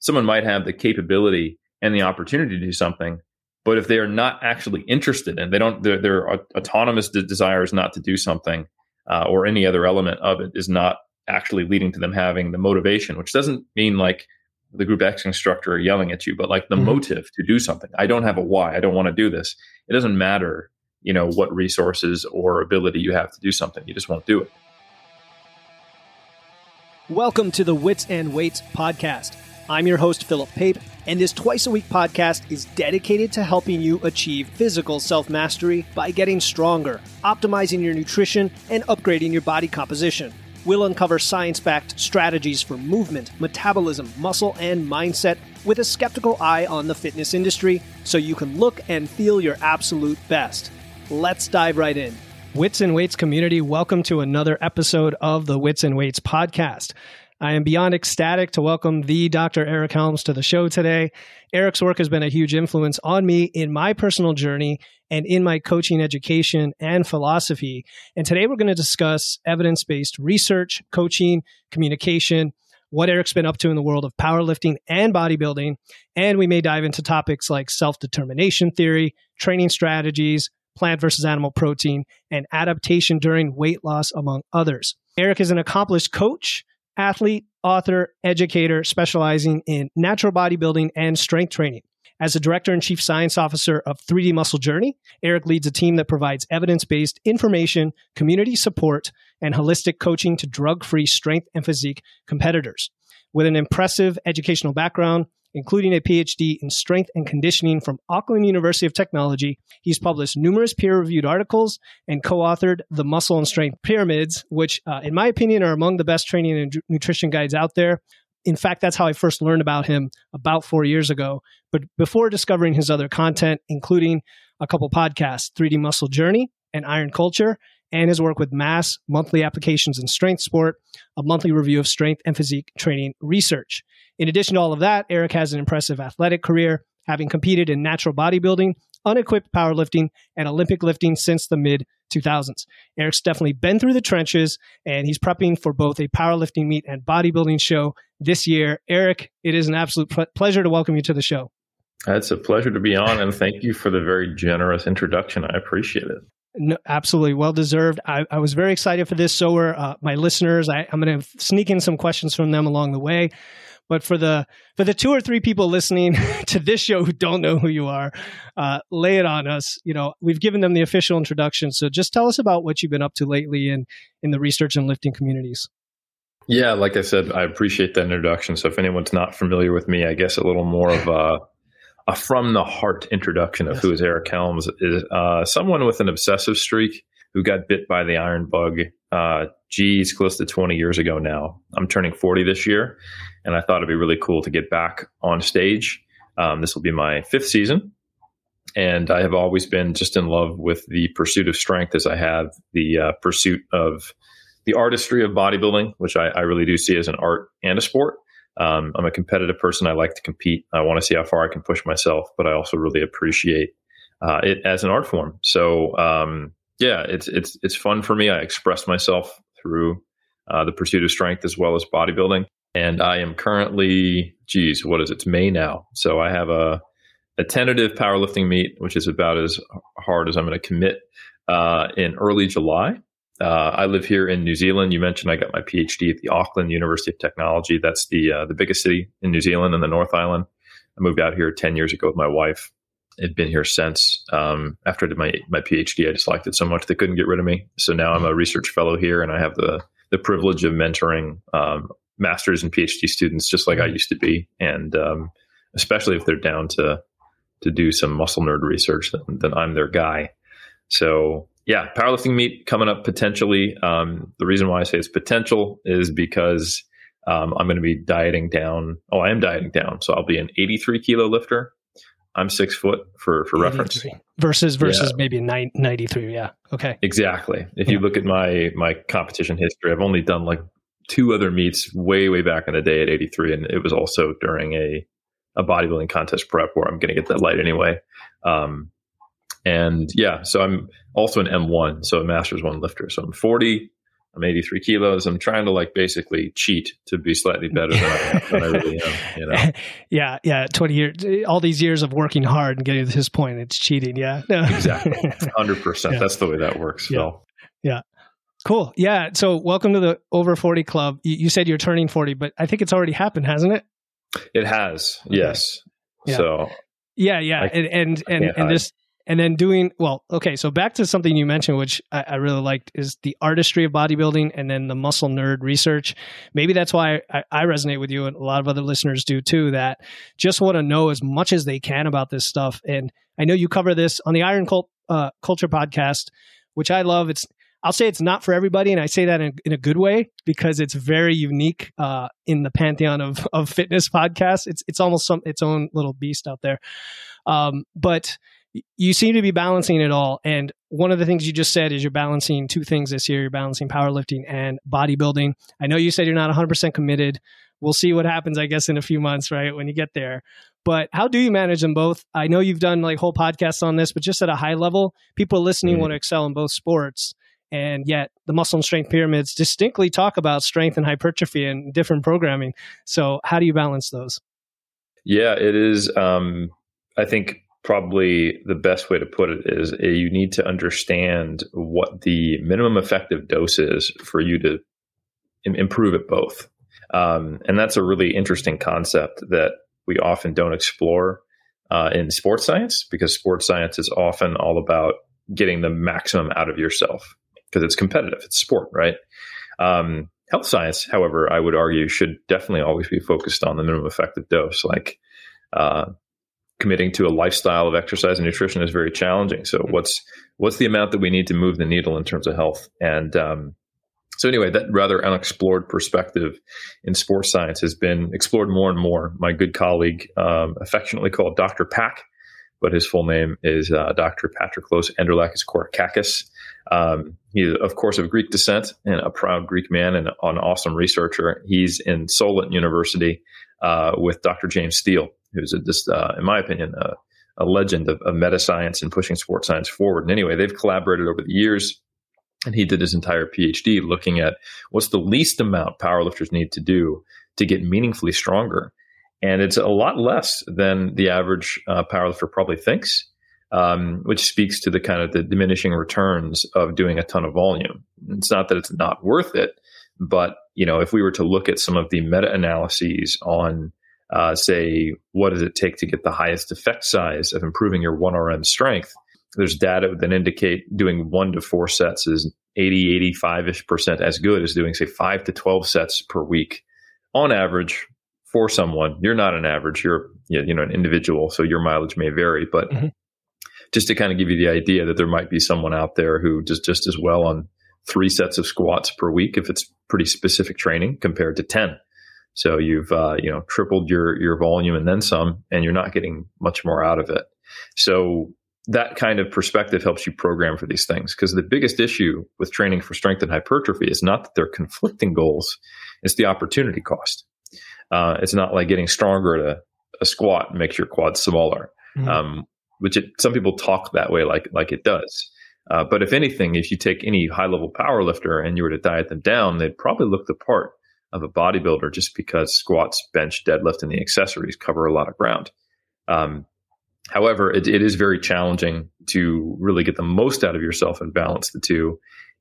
someone might have the capability and the opportunity to do something, but if they are not actually interested and they don't, their, their autonomous de- desires not to do something uh, or any other element of it is not actually leading to them having the motivation, which doesn't mean like the group X instructor yelling at you, but like the mm-hmm. motive to do something. I don't have a why. I don't want to do this. It doesn't matter, you know, what resources or ability you have to do something. You just won't do it. Welcome to the Wits and Weights podcast. I'm your host, Philip Pape, and this twice a week podcast is dedicated to helping you achieve physical self mastery by getting stronger, optimizing your nutrition, and upgrading your body composition. We'll uncover science backed strategies for movement, metabolism, muscle, and mindset with a skeptical eye on the fitness industry so you can look and feel your absolute best. Let's dive right in. Wits and Weights community, welcome to another episode of the Wits and Weights podcast. I am beyond ecstatic to welcome the Dr. Eric Helms to the show today. Eric's work has been a huge influence on me in my personal journey and in my coaching education and philosophy. And today we're going to discuss evidence based research, coaching, communication, what Eric's been up to in the world of powerlifting and bodybuilding. And we may dive into topics like self determination theory, training strategies, plant versus animal protein, and adaptation during weight loss, among others. Eric is an accomplished coach, athlete, author, educator specializing in natural bodybuilding and strength training. As the director and chief science officer of 3D Muscle Journey, Eric leads a team that provides evidence based information, community support, and holistic coaching to drug free strength and physique competitors. With an impressive educational background, including a PhD in strength and conditioning from Auckland University of Technology. He's published numerous peer reviewed articles and co authored The Muscle and Strength Pyramids, which, uh, in my opinion, are among the best training and nutrition guides out there. In fact, that's how I first learned about him about four years ago. But before discovering his other content, including a couple podcasts, 3D Muscle Journey and Iron Culture, and his work with MASS, monthly applications in strength sport, a monthly review of strength and physique training research. In addition to all of that, Eric has an impressive athletic career, having competed in natural bodybuilding, unequipped powerlifting, and Olympic lifting since the mid 2000s. Eric's definitely been through the trenches, and he's prepping for both a powerlifting meet and bodybuilding show this year. Eric, it is an absolute pl- pleasure to welcome you to the show. It's a pleasure to be on, and thank you for the very generous introduction. I appreciate it. No, absolutely, well deserved. I, I, was very excited for this. So were uh, my listeners. I, I'm going to sneak in some questions from them along the way. But for the for the two or three people listening to this show who don't know who you are, uh, lay it on us. You know, we've given them the official introduction, so just tell us about what you've been up to lately in in the research and lifting communities. Yeah, like I said, I appreciate that introduction. So if anyone's not familiar with me, I guess a little more of a, a from the heart introduction of yes. who is Eric Helms is uh, someone with an obsessive streak who got bit by the iron bug. Uh, geez, close to 20 years ago now. I'm turning 40 this year, and I thought it'd be really cool to get back on stage. Um, this will be my fifth season, and I have always been just in love with the pursuit of strength as I have the uh, pursuit of the artistry of bodybuilding, which I, I, really do see as an art and a sport. Um, I'm a competitive person. I like to compete. I want to see how far I can push myself, but I also really appreciate uh, it as an art form. So um, yeah, it's it's it's fun for me. I express myself through uh, the pursuit of strength as well as bodybuilding. And I am currently, geez, what is it? It's May now. So I have a, a tentative powerlifting meet, which is about as hard as I'm going to commit uh, in early July. Uh, I live here in New Zealand. You mentioned I got my PhD at the Auckland University of Technology. That's the uh, the biggest city in New Zealand in the North Island. I moved out here 10 years ago with my wife. I've been here since. Um, after I did my my PhD, I just liked it so much they couldn't get rid of me. So now I'm a research fellow here, and I have the the privilege of mentoring um, masters and PhD students, just like I mm-hmm. used to be, and um, especially if they're down to to do some muscle nerd research, then, then I'm their guy. So yeah, powerlifting meet coming up potentially. Um, the reason why I say it's potential is because um, I'm going to be dieting down. Oh, I am dieting down, so I'll be an 83 kilo lifter. I'm six foot for for reference versus versus yeah. maybe 93. Yeah. Okay. Exactly. If yeah. you look at my my competition history, I've only done like two other meets way way back in the day at 83, and it was also during a a bodybuilding contest prep where I'm going to get that light anyway. Um, and yeah, so I'm also an M1, so a Masters One lifter. So I'm 40, I'm 83 kilos. I'm trying to like basically cheat to be slightly better than I, than I really am. You know? yeah, yeah. 20 years, all these years of working hard and getting to this point, it's cheating. Yeah, exactly. 100. percent That's the way that works. Yeah. Phil. Yeah. Cool. Yeah. So, welcome to the over 40 club. You, said you're turning 40, but I think it's already happened, hasn't it? It has. Okay. Yes. Yeah. So. Yeah, yeah, I, and and and, and this and then doing well okay so back to something you mentioned which I, I, really liked is the artistry of bodybuilding and then the muscle nerd research maybe that's why I, I resonate with you and a lot of other listeners do too that just want to know as much as they can about this stuff and i know you cover this on the iron Cult, uh, culture podcast which i love it's I'll say it's not for everybody, and I say that in, in a good way because it's very unique uh, in the pantheon of of fitness podcasts. It's it's almost some its own little beast out there. Um, but you seem to be balancing it all. And one of the things you just said is you're balancing two things this year. You're balancing powerlifting and bodybuilding. I know you said you're not 100% committed. We'll see what happens, I guess, in a few months, right? When you get there. But how do you manage them both? I know you've done like whole podcasts on this, but just at a high level, people listening mm-hmm. want to excel in both sports. And yet the muscle and strength pyramids distinctly talk about strength and hypertrophy and different programming. So how do you balance those? Yeah, it is. Um, I think probably the best way to put it is a, you need to understand what the minimum effective dose is for you to Im- improve at both. Um, and that's a really interesting concept that we often don't explore uh, in sports science because sports science is often all about getting the maximum out of yourself because it's competitive, it's sport, right? Um, health science, however, I would argue should definitely always be focused on the minimum effective dose. Like, uh, committing to a lifestyle of exercise and nutrition is very challenging. So mm-hmm. what's what's the amount that we need to move the needle in terms of health? And um, so anyway, that rather unexplored perspective in sports science has been explored more and more. My good colleague, um, affectionately called Dr. Pack, but his full name is uh, Dr. Patroklos Androulakis Korakakis. Um, he's, of course, of Greek descent and a proud Greek man and an awesome researcher. He's in Solent University uh, with Dr. James Steele, who's just, uh, in my opinion, a, a legend of, of meta science and pushing sports science forward. And anyway, they've collaborated over the years. And he did his entire PhD looking at what's the least amount powerlifters need to do to get meaningfully stronger. And it's a lot less than the average uh, powerlifter probably thinks, um, which speaks to the kind of the diminishing returns of doing a ton of volume. It's not that it's not worth it, but you know, if we were to look at some of the meta analyses on uh, say, what does it take to get the highest effect size of improving your 1RM strength? There's data that indicate doing one to four sets is 80, 85 ish percent as good as doing, say, five to 12 sets per week on average for someone. You're not an average, you're, you know, an individual, so your mileage may vary, but mm-hmm. Just to kind of give you the idea that there might be someone out there who does just as well on three sets of squats per week if it's pretty specific training compared to 10 so you've uh, you know tripled your your volume and then some, and you're not getting much more out of it. So that kind of perspective helps you program for these things because the biggest issue with training for strength and hypertrophy is not that they're conflicting goals; it's the opportunity cost. Uh, it's not like getting stronger at a, a squat makes your quads smaller, mm-hmm. um, which it, some people talk that way, like like it does. Uh, but if anything, if you take any high level power lifter and you were to diet them down, they'd probably look the part of a bodybuilder just because squats, bench, deadlift, and the accessories cover a lot of ground. Um, however, it, it is very challenging to really get the most out of yourself and balance the two.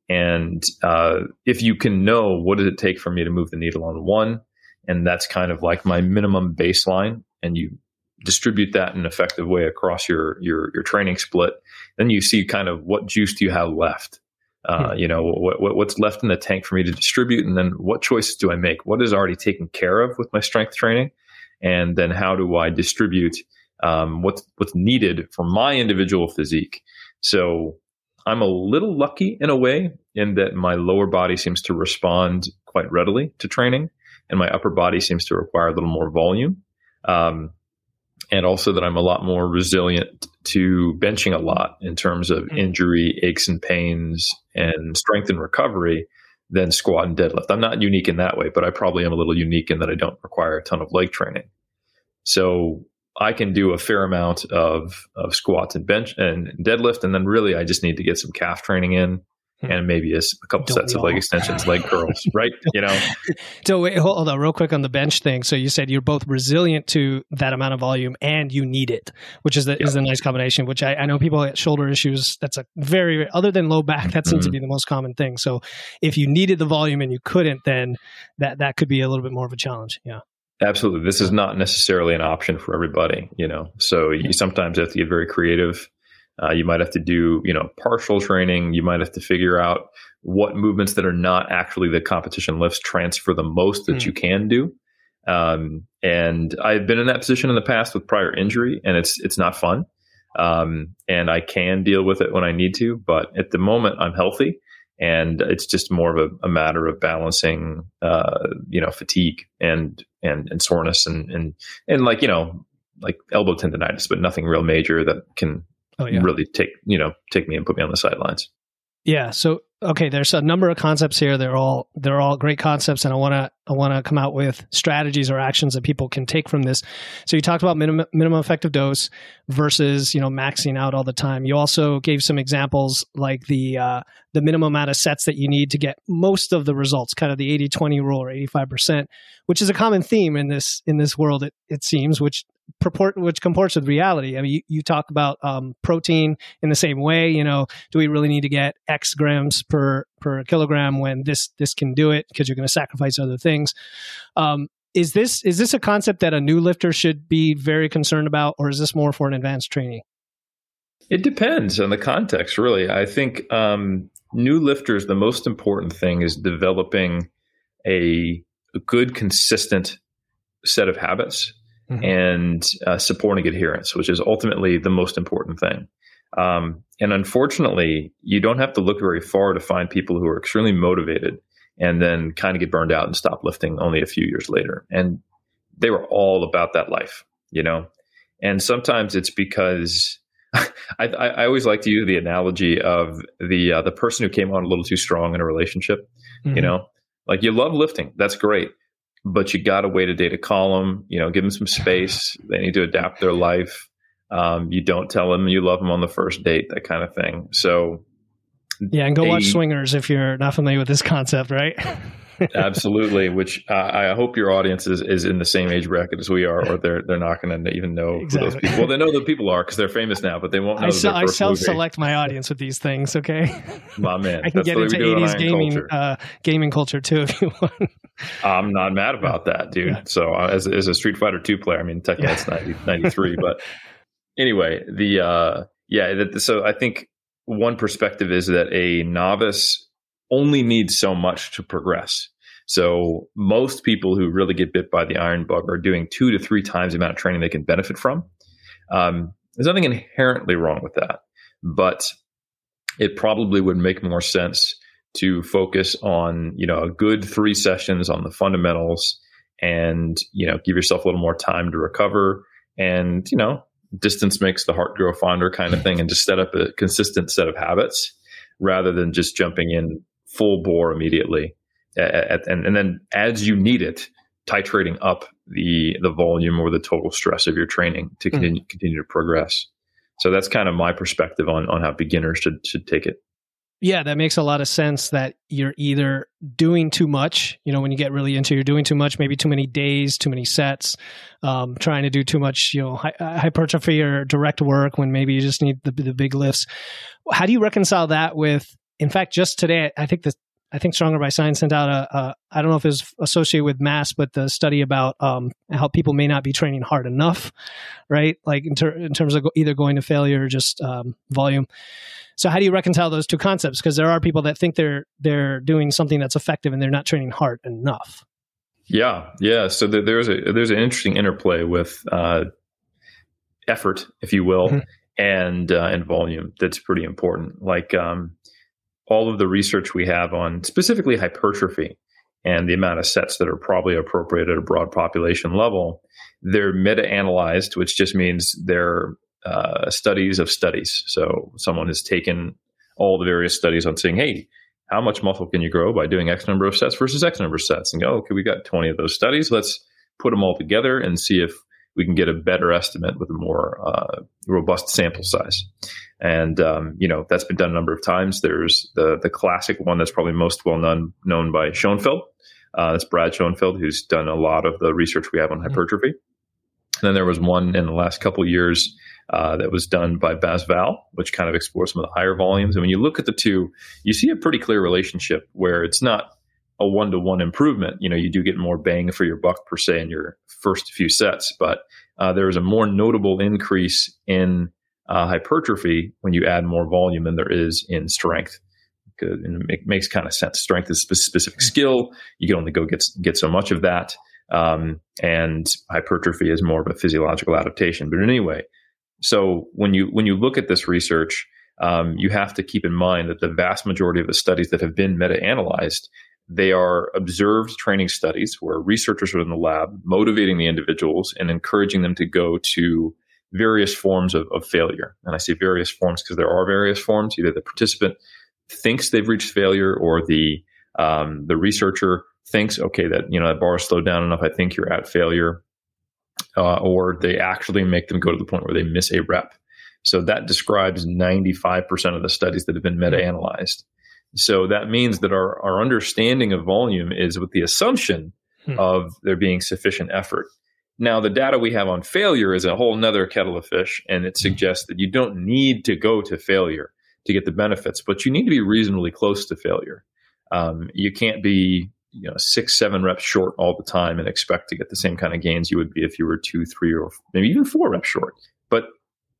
And uh, if you can know what does it take for me to move the needle on one, and that's kind of like my minimum baseline, and you distribute that in an effective way across your your your training split, then you see kind of what juice do you have left? Uh, hmm. you know what, what, what's left in the tank for me to distribute and then what choices do i make? What is already taken care of with my strength training? And then how do i distribute um, what's what's needed for my individual physique? So i'm a little lucky in a way in that my lower body seems to respond quite readily to training and my upper body seems to require a little more volume. Um, and also that I'm a lot more resilient to benching a lot in terms of mm. injury, aches and pains, and strength and recovery than squat and deadlift. I'm not unique in that way, but I probably am a little unique in that I don't require a ton of leg training. So I can do a fair amount of, of squats and bench and deadlift. And then really I just need to get some calf training in. And maybe a, a couple Don't sets of leg extensions, leg curls, right? You know. So wait, hold on, real quick on the bench thing. So you said you're both resilient to that amount of volume and you need it, which is the, is a nice combination. Which I, I know people get shoulder issues. That's a very other than low back. That seems mm-hmm. to be the most common thing. So if you needed the volume and you couldn't, then that that could be a little bit more of a challenge. Yeah. Absolutely. This is not necessarily an option for everybody, you know. So you sometimes have to get very creative. Uh, you might have to do, you know, partial training. You might have to figure out what movements that are not actually the competition lifts transfer the most that mm. you can do. Um, and I've been in that position in the past with prior injury, and it's it's not fun. Um, and I can deal with it when I need to, but at the moment I'm healthy, and it's just more of a, a matter of balancing, uh, you know, fatigue and and and soreness and and and like you know like elbow tendonitis, but nothing real major that can oh, yeah. really take you know take me and put me on the sidelines. Yeah. So okay, there's a number of concepts here. They're all they're all great concepts, and I want to I want to come out with strategies or actions that people can take from this. So you talked about minimum minimum effective dose versus you know maxing out all the time. You also gave some examples like the uh, the minimum amount of sets that you need to get most of the results, kind of the 80-20 rule or 85%, which is a common theme in this in this world it, it seems, which purport which comports with reality. I mean, you, you talk about um, protein in the same way. You know, do we really need to get X grams per per kilogram when this this can do it because you're going to sacrifice other things? Um, is this is this a concept that a new lifter should be very concerned about, or is this more for an advanced trainee? It depends on the context, really. I think um, new lifters, the most important thing is developing a, a good, consistent set of habits mm-hmm. and uh, supporting adherence, which is ultimately the most important thing. Um, and unfortunately, you don't have to look very far to find people who are extremely motivated and then kind of get burned out and stop lifting only a few years later. And they were all about that life, you know? And sometimes it's because I, I, always like to use the analogy of the uh, the person who came on a little too strong in a relationship. Mm-hmm. You know, like you love lifting, that's great, but you got to wait a day to call them. You know, give them some space. They need to adapt their life. Um, you don't tell them you love them on the first date, that kind of thing. So, yeah, and go watch Swingers if you're not familiar with this concept, right? Absolutely, which uh, I hope your audience is, is in the same age bracket as we are, or they're they're not going to even know exactly. who those people. Well, they know the people are because they're famous now, but they won't know. I, I self-select my audience with these things. Okay, my man, I can get into '80s gaming culture. Uh, gaming culture too if you want. I'm not mad about that, dude. Yeah. So uh, as as a Street Fighter Two player, I mean, technically it's 90, 93, but anyway, the uh, yeah, that, so I think one perspective is that a novice only needs so much to progress. So most people who really get bit by the iron bug are doing two to three times the amount of training they can benefit from. Um, there's nothing inherently wrong with that, but it probably would make more sense to focus on you know a good three sessions on the fundamentals and you know give yourself a little more time to recover and you know distance makes the heart grow fonder kind of thing and just set up a consistent set of habits rather than just jumping in full bore immediately. At, and, and then as you need it, titrating up the the volume or the total stress of your training to hmm. continue, mm. continue to progress. So that's kind of my perspective on on how beginners should should take it. Yeah, that makes a lot of sense that you're either doing too much, you know, when you get really into you're doing too much, maybe too many days, too many sets, um, trying to do too much, you know, hypertrophy or direct work when maybe you just need the, the big lifts. How do you reconcile that with in fact, just today, I think the I think Stronger by Science sent out a, a I don't know if it was associated with MASS, but the study about um, how people may not be training hard enough, right? Like in, ter- in terms of either going to failure or just um, volume. So how do you reconcile those two concepts? Because there are people that think they're they're doing something that's effective and they're not training hard enough. Yeah, yeah. So there's a there's an interesting interplay with uh, effort, if you will, mm-hmm. and uh, and volume. That's pretty important. Like um, all of the research we have on specifically hypertrophy and the amount of sets that are probably appropriate at a broad population level, they're meta analyzed, which just means they're uh, studies of studies. So someone has taken all the various studies on saying, hey, how much muscle can you grow by doing X number of sets versus X number of sets? And go, okay, we got 20 of those studies. Let's put them all together and see if we can get a better estimate with a more uh, robust sample size. And um, you know that's been done a number of times. There's the the classic one that's probably most well known known by Schoenfeld. Uh, that's Brad Schoenfeld, who's done a lot of the research we have on mm-hmm. hypertrophy. And then there was one in the last couple years uh, that was done by Baz-Valle, which kind of explores some of the higher volumes. And when you look at the two, you see a pretty clear relationship where it's not a one to one improvement. You know, you do get more bang for your buck per se in your first few sets, but uh, there is a more notable increase in uh, hypertrophy when you add more volume than there is in strength. It makes kind of sense. Strength is specific skill. You can only go get get so much of that, um, and hypertrophy is more of a physiological adaptation. But anyway, so when you when you look at this research, um, you have to keep in mind that the vast majority of the studies that have been meta-analyzed they are observed training studies where researchers are in the lab motivating the individuals and encouraging them to go to various forms of, of failure. And I say various forms because there are various forms. Either the participant thinks they've reached failure or the um, the researcher thinks, okay, that you know that bar is slowed down enough. I think you're at failure, uh, or they actually make them go to the point where they miss a rep. So that describes 95% of the studies that have been meta-analyzed. So that means that our, our understanding of volume is with the assumption hmm. of there being sufficient effort. Now, the data we have on failure is a whole nother kettle of fish, and it hmm. suggests that you don't need to go to failure to get the benefits, but you need to be reasonably close to failure. Um, you can't be you know six seven reps short all the time and expect to get the same kind of gains you would be if you were two three or maybe even four reps short but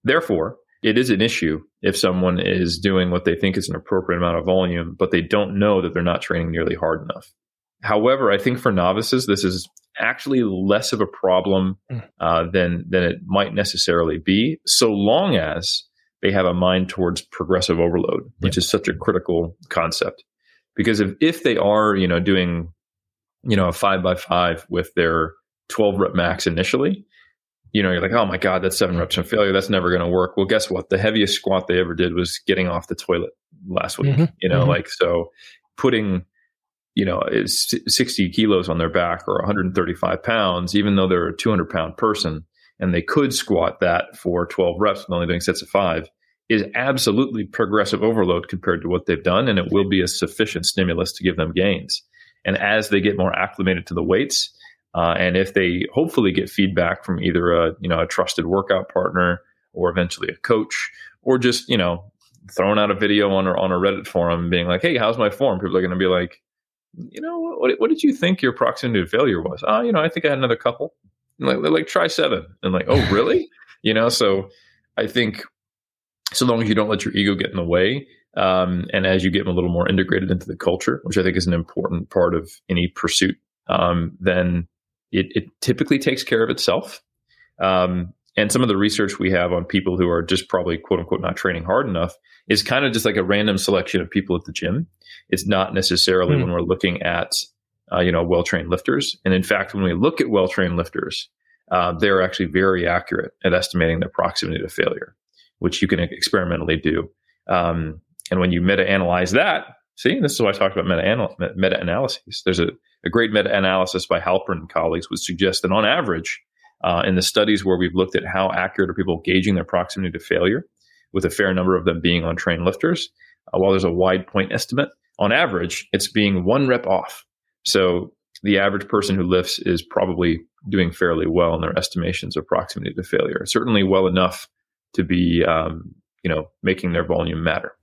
therefore it is an issue if someone is doing what they think is an appropriate amount of volume, but they don't know that they're not training nearly hard enough. However, I think for novices, this is actually less of a problem hmm. uh, than than it might necessarily be, so long as they have a mind towards progressive overload, which is such a critical concept. Because if if they are, you know, doing, you know, a five by five with their 12 rep max initially, you know, you're like, oh my God, that's seven reps of failure. That's never going to work. Well, guess what? The heaviest squat they ever did was getting off the toilet last week. Mm-hmm. You know, mm-hmm. like, so putting, you know, 60 kilos on their back or 135 pounds, even though they're a 200 pound person and they could squat that for 12 reps and only doing sets of five is absolutely progressive overload compared to what they've done. And it will be a sufficient stimulus to give them gains. And as they get more acclimated to the weights, uh, and if they hopefully get feedback from either a you know a trusted workout partner or eventually a coach, or just you know throwing out a video on a, on a Reddit forum, being like, "Hey, how's my form?" People are going to be like, "You know, what, what did you think your proximity to failure was?" Oh, you know, I think I had another couple. And like, like, try seven, and like, oh, really? you know, so I think so long as you don't let your ego get in the way, um, and as you get a little more integrated into the culture, which I think is an important part of any pursuit, um, then it, it typically takes care of itself. Um, and some of the research we have on people who are just probably quote unquote not training hard enough is kind of just like a random selection of people at the gym. It's not necessarily mm. when we're looking at uh, you know well trained lifters. And in fact, when we look at well trained lifters, uh, they're actually very accurate at estimating their proximity to failure, which you can experimentally do. Um, and when you meta analyze that, see, this is why I talked about meta analyses. There's a a great meta analysis by Halperin and colleagues would suggest that on average, uh, in the studies where we've looked at how accurate are people gauging their proximity to failure, with a fair number of them being on trained lifters, uh, while there's a wide point estimate, on average, it's being one rep off. So the average person who lifts is probably doing fairly well in their estimations of proximity to failure. Certainly well enough to be, um, you know, making their volume matter.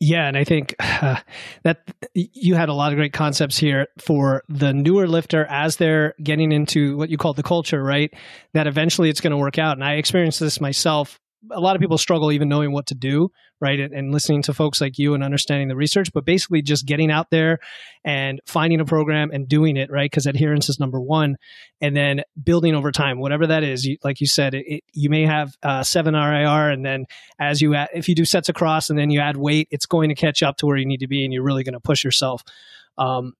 Yeah, and I think uh, that you had a lot of great concepts here for the newer lifter as they're getting into what you call the culture, right? That eventually it's going to work out. And I experienced this myself a lot of people struggle even knowing what to do, right? And, and, listening to folks like you and understanding the research, but basically just getting out there and finding a program and doing it, right? Because adherence is number one. And then building over time, whatever that is. You, like you said, it, it, you may have uh, seven RIR, and then as you add, if you do sets across and then you add weight, it's going to catch up to where you need to be, and you're really going to push yourself. Um,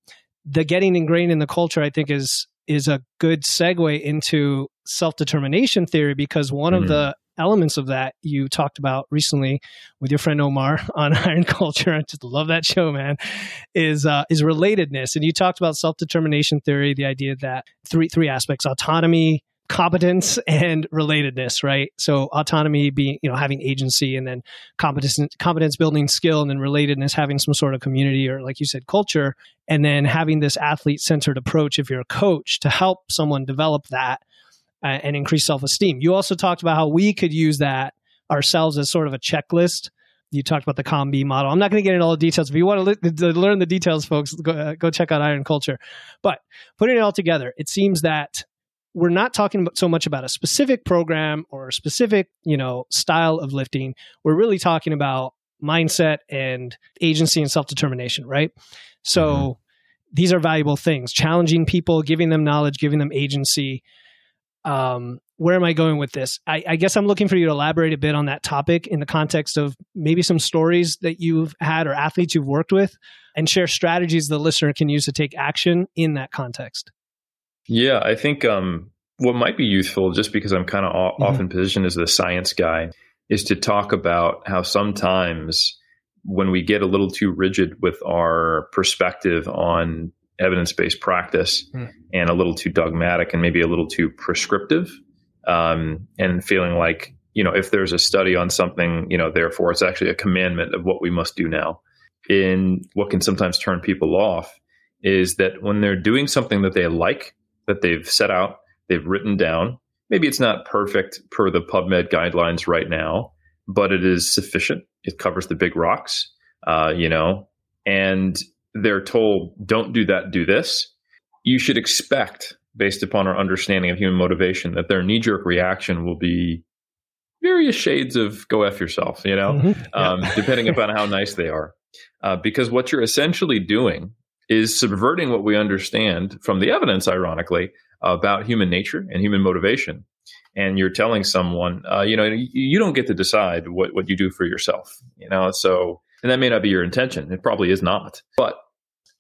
the getting ingrained in the culture, I think, is is a good segue into self determination theory because one mm-hmm. of the elements of that you talked about recently with your friend Omar on Iron Culture. I just love that show, man. Is uh, is relatedness, and you talked about self determination theory, the idea that three three aspects: autonomy, competence and relatedness, right? So autonomy being, you know, having agency and then competence competence building skill and then relatedness having some sort of community or like you said culture and then having this athlete centered approach if you're a coach to help someone develop that uh, and increase self-esteem. You also talked about how we could use that ourselves as sort of a checklist you talked about the COM-B model. I'm not going to get into all the details. If you want to, to learn the details, folks, go, uh, go check out Iron Culture. But putting it all together, it seems that we're not talking about so much about a specific program or a specific, you know, style of lifting. We're really talking about mindset and agency and self-determination, right? So mm-hmm. these are valuable things. Challenging people, giving them knowledge, giving them agency. Um, where am I going with this? I, I, guess I'm looking for you to elaborate a bit on that topic in the context of maybe some stories that you've had or athletes you've worked with and share strategies the listener can use to take action in that context. Yeah, I think um, what might be useful, just because I'm kind of mm-hmm. often positioned as the science guy, is to talk about how sometimes when we get a little too rigid with our perspective on evidence based practice mm. and a little too dogmatic and maybe a little too prescriptive, um, and feeling like you know if there's a study on something, you know, therefore it's actually a commandment of what we must do now. In what can sometimes turn people off is that when they're doing something that they like, that they've set out, they've written down. Maybe it's not perfect per the PubMed guidelines right now, but it is sufficient. It covers the big rocks, uh, you know, and they're told, don't do that, do this. You should expect based upon our understanding of human motivation, that their knee jerk reaction will be various shades of go F yourself, you know, mm-hmm. yeah. um, depending upon how nice they are. Uh, because what you're essentially doing is subverting what we understand from the evidence, ironically, about human nature and human motivation. And you're telling someone, uh, you know, you, you don't get to decide what, what you do for yourself, you know, so, and that may not be your intention. It probably is not. But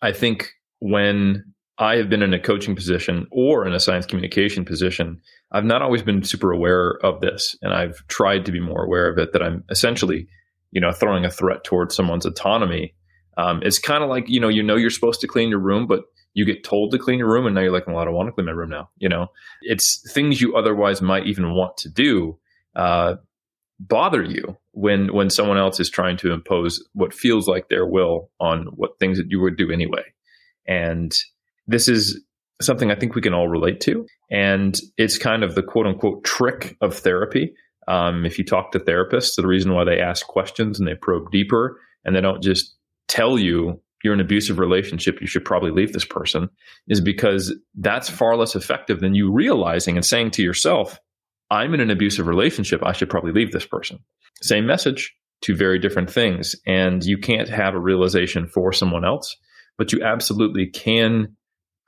I think when I have been in a coaching position or in a science communication position. I've not always been super aware of this, and I've tried to be more aware of it. That I'm essentially, you know, throwing a threat towards someone's autonomy. Um, it's kind of like you know, you know, you're supposed to clean your room, but you get told to clean your room, and now you're like, well, I don't want to clean my room now. You know, it's things you otherwise might even want to do. Uh, bother you when when someone else is trying to impose what feels like their will on what things that you would do anyway and this is something I think we can all relate to. And it's kind of the quote unquote trick of therapy. Um, if you talk to therapists, the reason why they ask questions and they probe deeper and they don't just tell you you're in an abusive relationship, you should probably leave this person, is because that's far less effective than you realizing and saying to yourself, I'm in an abusive relationship. I should probably leave this person. Same message, two very different things. And you can't have a realization for someone else, but you absolutely can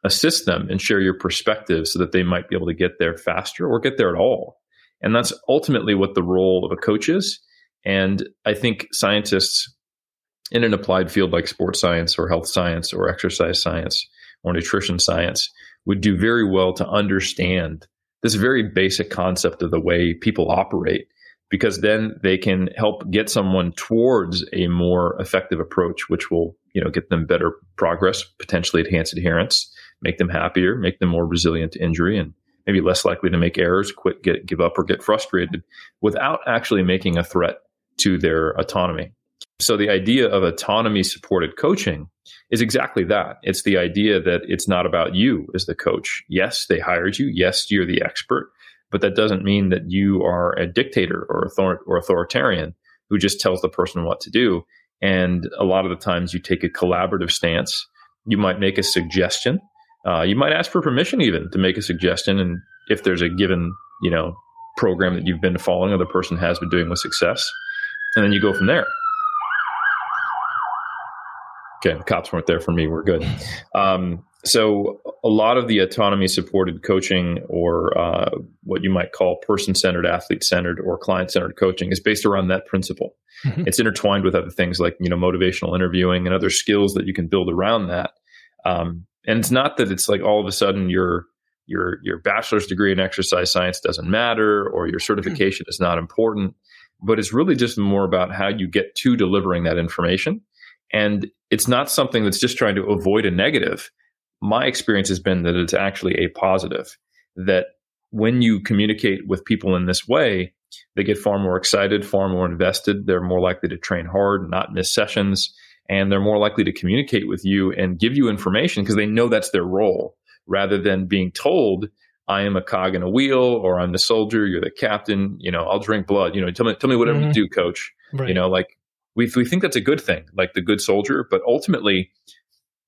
assist them and share your perspective so that they might be able to get there faster or get there at all. And that's ultimately what the role of a coach is. And I think scientists in an applied field like sports science or health science or exercise science or nutrition science would do very well to understand this very basic concept of the way people operate because then they can help get someone towards a more effective approach which will you know get them better progress potentially enhance adherence make them happier, make them more resilient to injury, and maybe less likely to make errors, quit, get, give up, or get frustrated without actually making a threat to their autonomy. So the idea of autonomy supported coaching is exactly that. It's the idea that it's not about you as the coach. Yes, they hired you. Yes, you're the expert, but that doesn't mean that you are a dictator or, author- or authoritarian who just tells the person what to do. And a lot of the times you take a collaborative stance. You might make a suggestion uh, you might ask for permission even to make a suggestion, and if there's a given you know program that you've been following or the person has been doing with success, and then you go from there. Okay, the cops weren't there for me. We're good. Um, so a lot of the autonomy supported coaching or uh, what you might call person centered athlete centered or client centered coaching is based around that principle mm-hmm. it's intertwined with other things like you know motivational interviewing and other skills that you can build around that um, and it's not that it's like all of a sudden your your your bachelor's degree in exercise science doesn't matter or your certification is not important, but it's really just more about how you get to delivering that information. And it's not something that's just trying to avoid a negative. My experience has been that it's actually a positive. That when you communicate with people in this way, they get far more excited, far more invested. They're more likely to train hard, not miss sessions, and they're more likely to communicate with you and give you information because they know that's their role rather than being told, I am a cog in a wheel or I'm the soldier, you're the captain, you know, I'll drink blood, you know, tell me, tell me whatever mm-hmm. you do, coach. Right. You know, like we, we think that's a good thing, like the good soldier, but ultimately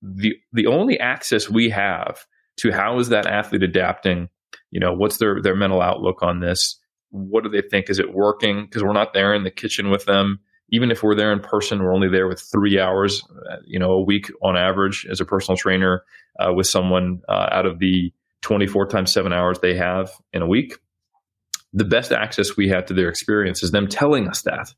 the, the only access we have to how is that athlete adapting, you know, what's their, their mental outlook on this? What do they think? Is it working? Because we're not there in the kitchen with them. Even if we're there in person, we're only there with three hours, uh, you know, a week on average as a personal trainer uh, with someone uh, out of the 24 times seven hours they have in a week. The best access we have to their experience is them telling us that.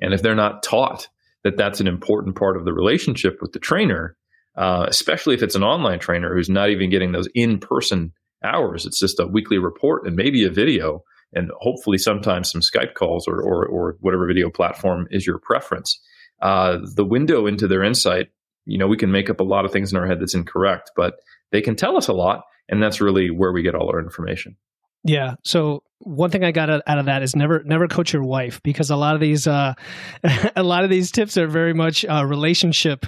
And if they're not taught that that's an important part of the relationship with the trainer, uh, especially if it's an online trainer who's not even getting those in person hours, it's just a weekly report and maybe a video and hopefully sometimes some Skype calls or, or, or whatever video platform is your preference. Uh, the window into their insight, you know, we can make up a lot of things in our head that's incorrect, but they can tell us a lot. And that's really where we get all our information. Yeah. So one thing I got out of that is never never coach your wife because a lot of these uh, a lot of these tips are very much uh, relationship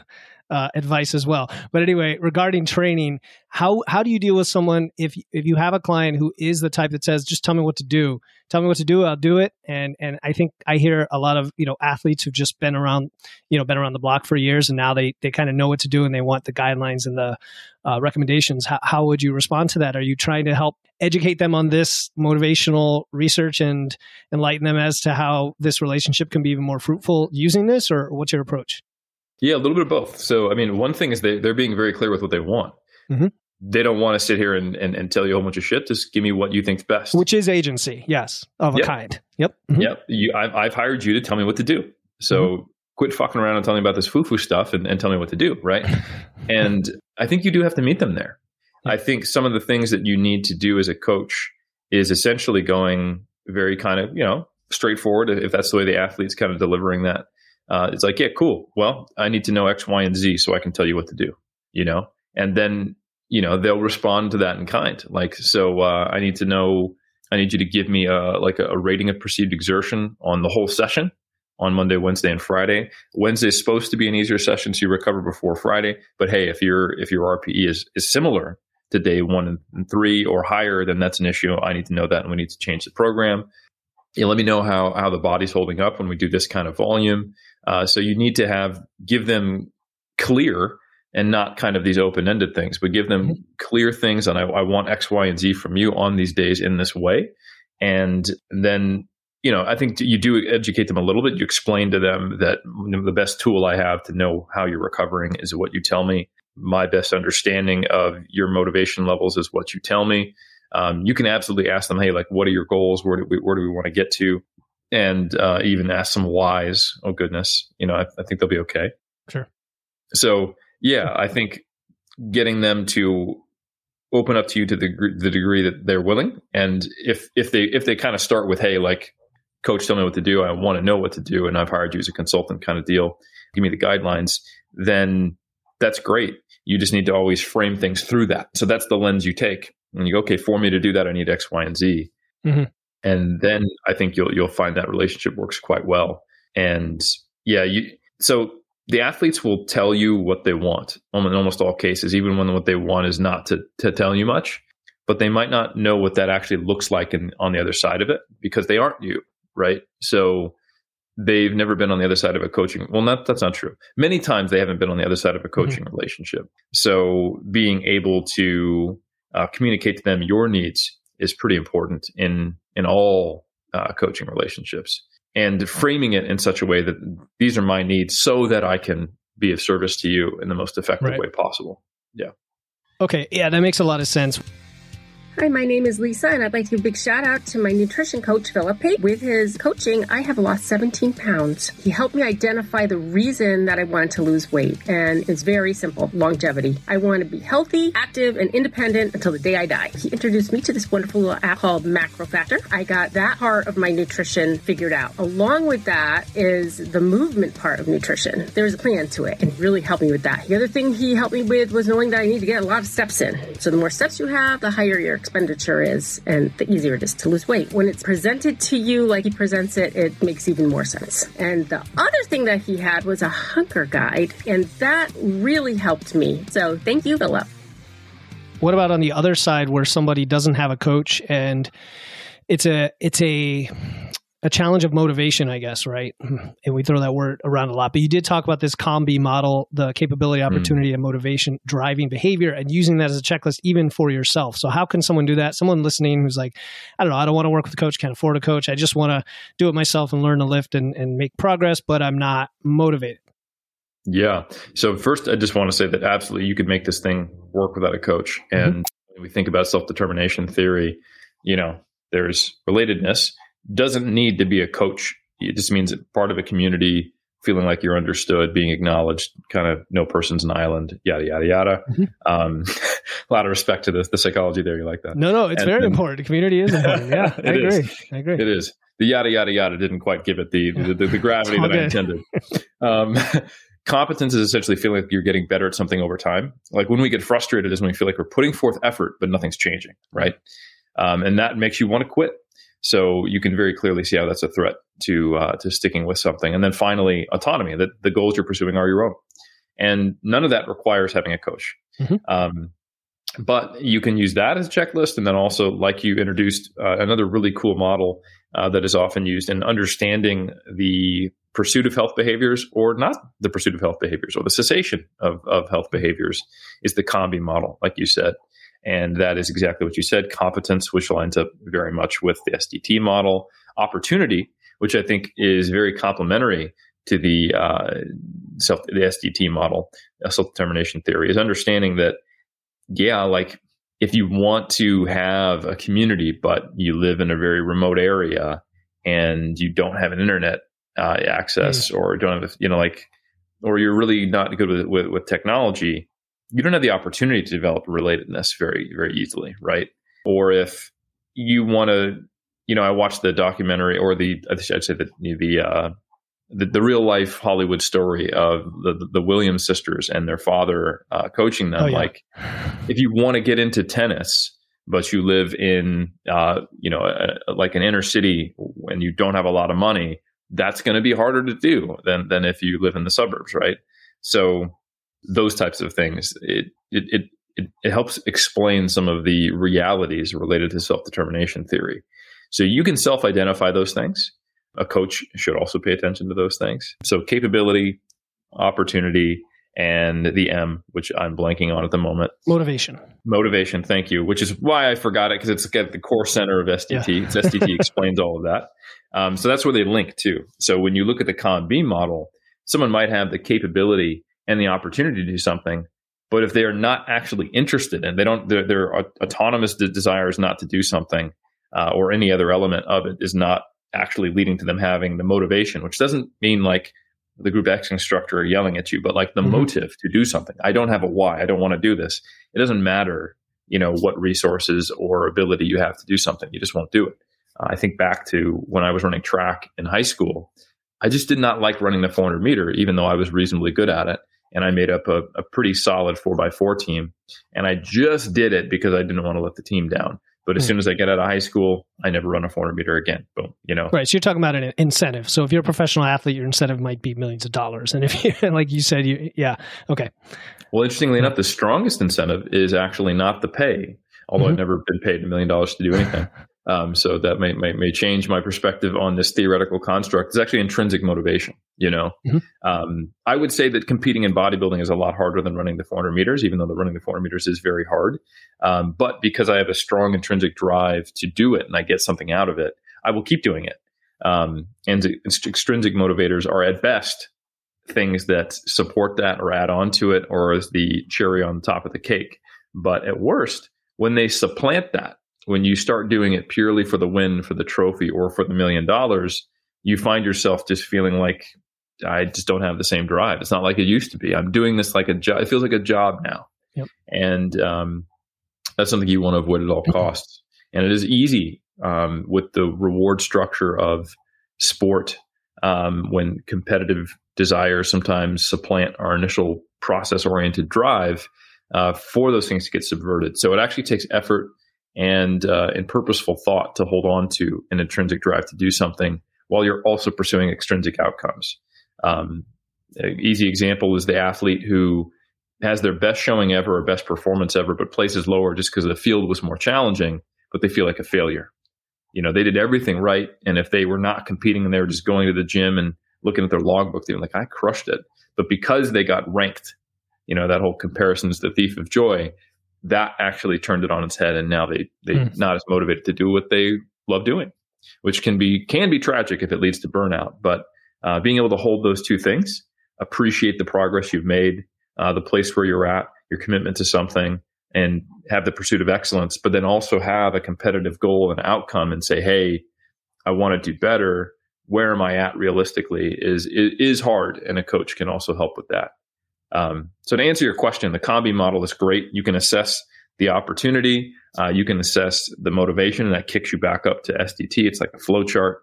uh, advice as well. But anyway, regarding training, how how do you deal with someone if if you have a client who is the type that says, "Just tell me what to do, tell me what to do, I'll do it." And and I think I hear a lot of you know athletes who've just been around you know been around the block for years, and now they they kind of know what to do and they want the guidelines and the uh, recommendations. How, how would you respond to that? Are you trying to help educate them on this motivational research and enlighten them as to how this relationship can be even more fruitful using this, or what's your approach? Yeah, a little bit of both. So, I mean, one thing is they, they're being very clear with what they want. Mm-hmm. They don't want to sit here and, and, and, tell you a whole bunch of shit. Just give me what you think's best. Which is agency, yes, of yep. a kind. Yep. Mm-hmm. Yep. You, I've, I've hired you to tell me what to do. So mm-hmm. quit fucking around and telling me about this foo-foo stuff and, and tell me what to do, right? and I think you do have to meet them there. I think some of the things that you need to do as a coach is essentially going very kind of, you know, straightforward if that's the way the athlete's kind of delivering that uh, it's like, yeah, cool. Well, I need to know X, Y, and Z so I can tell you what to do, you know? And then, you know, they'll respond to that in kind. Like, so uh, I need to know, I need you to give me a, like a, rating of perceived exertion on the whole session on Monday, Wednesday, and Friday. Wednesday is supposed to be an easier session, so you recover before Friday. But hey, if your if your RPE is is similar to day one and three or higher, then that's an issue. I need to know that, and we need to change the program. You let me know how how the body's holding up when we do this kind of volume. Uh, so you need to have give them clear and not kind of these open ended things, but give them mm-hmm. clear things. And I, I, want X, Y, and Z from you on these days in this way. And then, you know, I think you do educate them a little bit. You explain to them that the best tool I have to know how you're recovering is what you tell me. My best understanding of your motivation levels is what you tell me. Um, you can absolutely ask them, hey, like, what are your goals? Where do we, where do we want to get to? And uh, even ask some whys. Oh goodness, you know, I, I think they'll be okay. Sure. So yeah, I think getting them to open up to you to the, the degree that they're willing, and if if they if they kind of start with, hey, like, coach, tell me what to do. I want to know what to do, and I've hired you as a consultant, kind of deal. Give me the guidelines. Then that's great. You just need to always frame things through that. So that's the lens you take. And you go, okay, for me to do that, I need X, Y, and Z. Mm-hmm and then I think you'll you'll find that relationship works quite well. And yeah, you so the athletes will tell you what they want in almost all cases, even when what they want is not to to tell you much. But they might not know what that actually looks like in, on the other side of it because they aren't you, right? So they've never been on the other side of a coaching. Well, not that's not true. Many times they haven't been on the other side of a mm-hmm. coaching mm-hmm. relationship. So being able to uh, communicate to them your needs is pretty important in in all uh, coaching relationships and framing it in such a way that these are my needs so that I can be of service to you in the most effective right. way possible. Yeah. Okay. Yeah, that makes a lot of sense. Hi, my name is Lisa, and I'd like to give a big shout out to my nutrition coach, Philip Pape. With his coaching, I have lost 17 pounds. He helped me identify the reason that I wanted to lose weight, and it's very simple longevity. I want to be healthy, active, and independent until the day I die. He introduced me to this wonderful little app called Macro Factor. I got that part of my nutrition figured out. Along with that is the movement part of nutrition. There's a plan to it, and really helped me with that. The other thing he helped me with was knowing that I need to get a lot of steps in. So the more steps you have, the higher your expenditure is and the easier it is to lose weight. When it's presented to you like he presents it, it makes even more sense. And the other thing that he had was a hunger guide, and that really helped me. So thank you, Philip. What about on the other side where somebody doesn't have a coach and it's a it's a a challenge of motivation, I guess, right? And we throw that word around a lot. But you did talk about this COM-B model, the capability, hmm. opportunity, mm. and motivation driving behavior, and using that as a checklist even for yourself. So, how can someone do that? Someone listening who's like, I don't know, I don't want to work with a coach, can't afford a coach. I just want to do it myself and learn to lift and, and make progress, but I'm not motivated. Yeah. So, first, I just want to say that absolutely you could make this thing work without a coach. Mm-hmm. And mm-hmm. when we think about self determination theory, you know, there's relatedness doesn't need to be a coach. It just means part of a community, feeling like you're understood, being acknowledged, kind of no person's an island, yada, yada, yada. Mm-hmm. Um, a lot of respect to the, the psychology there. You like that? No, no, it's and, very and, important. The community is important. Yeah, I agree. Is. I agree. It is. The yada, yada, yada didn't quite give it the, the, the, the gravity that good. I intended. Um, competence is essentially feeling like you're getting better at something over time. Like when we get frustrated is when we feel like we're putting forth effort, but nothing's changing, right? Um, and that makes you want to quit. So you can very clearly see how that's a threat to uh, to sticking with something. And then finally, autonomy. That the goals you're pursuing are your own, and none of that requires having a coach. Mm-hmm. Um, but you can use that as a checklist, and then also, like you introduced, uh, another really cool model uh, that is often used in understanding the pursuit of health behaviors, or not the pursuit of health behaviors, or the cessation of, of health behaviors, is the COM-B model, like you said. And that is exactly what you said competence, which lines up very much with the SDT model, opportunity, which I think is very complementary to the uh, self the SDT model, uh, self determination theory, is understanding that yeah, like if you want to have a community, but you live in a very remote area and you don't have an internet uh, access mm. or don't have you know like or you're really not good with, with, with technology, you don't have the opportunity to develop relatedness very very easily, right? Or if you want to, you know, I watched the documentary or the I'd say the the uh, the, the, real life Hollywood story of the the Williams sisters and their father uh, coaching them. Oh, yeah. Like, if you want to get into tennis, but you live in uh, you know a, like an inner city and you don't have a lot of money, that's going to be harder to do than than if you live in the suburbs, right? So those types of things. It it it it, it helps explain some of the realities related to self determination theory. So you can self identify those things. A coach should also pay attention to those things. So capability, opportunity, and the M, which I'm blanking on at the moment. Motivation. Motivation. Thank you. Which is why I forgot it because it's at the core center of SDT. Yeah. It's SDT explains all of that. Um, so that's where they link to. So when you look at the COM-B model, someone might have the capability and the opportunity to do something. But if they are not actually interested and they don't, their, their autonomous desires not to do something uh, or any other element of it is not actually leading to them having the motivation, which doesn't mean like the group X instructor yelling at you, but like the mm-hmm. motive to do something. I don't have a why. I don't want to do this. It doesn't matter, you know, what resources or ability you have to do something. You just won't do it. Uh, I think back to when I was running track in high school. I just did not like running the 400 meter, even though I was reasonably good at it and I made up a, a pretty solid four by four team. And I just did it because I didn't want to let the team down. But as mm. soon as I get out of high school, I never run a 400 meter again. Boom, you know. Right. So you're talking about an incentive. So if you're a professional athlete, your incentive might be millions of dollars. And if you, like you said, you, yeah, okay. Well, interestingly enough, the strongest incentive is actually not the pay, although mm-hmm. I've never been paid a million dollars to do anything. Um, so that may, may, may change my perspective on this theoretical construct. It's actually intrinsic motivation. You know, mm-hmm. um, I would say that competing in bodybuilding is a lot harder than running the 400 meters, even though the running the 400 meters is very hard. Um, but because I have a strong intrinsic drive to do it and I get something out of it, I will keep doing it. Um, and extrinsic motivators are at best things that support that or add on to it or as the cherry on top of the cake. But at worst, when they supplant that, when you start doing it purely for the win, for the trophy, or for the million dollars, you find yourself just feeling like I just don't have the same drive. It's not like it used to be. I'm doing this like a job. It feels like a job now. Yep. And um, that's something you want to avoid at all costs. and it is easy um, with the reward structure of sport um, when competitive desires sometimes supplant our initial process oriented drive uh, for those things to get subverted. So it actually takes effort and uh, and purposeful thought to hold on to an intrinsic drive to do something while you're also pursuing extrinsic outcomes. Um, easy example is the athlete who has their best showing ever or best performance ever, but places lower just because the field was more challenging, but they feel like a failure. You know, they did everything right. And if they were not competing and they were just going to the gym and looking at their logbook, they were like, I crushed it. But because they got ranked, you know, that whole comparison is the thief of joy, that actually turned it on its head. And now they, they're mm. not as motivated to do what they love doing, which can be, can be tragic if it leads to burnout. But uh, being able to hold those two things, appreciate the progress you've made, uh, the place where you're at, your commitment to something, and have the pursuit of excellence, but then also have a competitive goal and outcome and say, hey, I want to do better. Where am I at realistically is, is, hard. And a coach can also help with that. Um, so to answer your question, the COM-B model is great. You can assess the opportunity. Uh, you can assess the motivation and that kicks you back up to SDT. It's like a flow chart.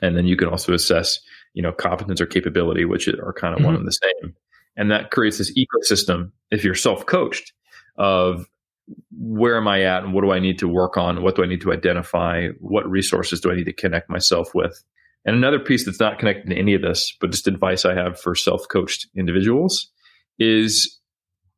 And then you can also assess, you know, competence or capability, which are kind of mm-hmm. one and the same. And that creates this ecosystem if you're self coached of where am I at and what do I need to work on? What do I need to identify? What resources do I need to connect myself with? And another piece that's not connected to any of this, but just advice I have for self coached individuals is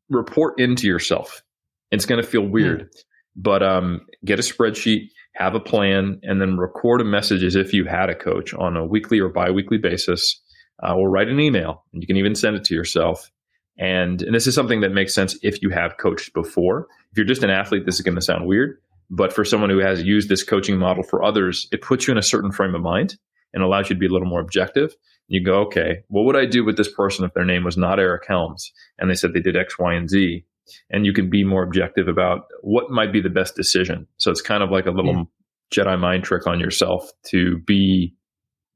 report into yourself. It's going to feel weird, mm. but um, get a spreadsheet, have a plan, and then record a message as if you had a coach on a weekly or bi weekly basis uh, or write an email. And you can even send it to yourself. And, and this is something that makes sense if you have coached before. If you're just an athlete, this is going to sound weird. But for someone who has used this coaching model for others, it puts you in a certain frame of mind and allows you to be a little more objective. You go, okay, what would I do with this person if their name was not Eric Helms and they said they did X, Y, and Z? And you can be more objective about what might be the best decision. So it's kind of like a little. Jedi mind trick on yourself to be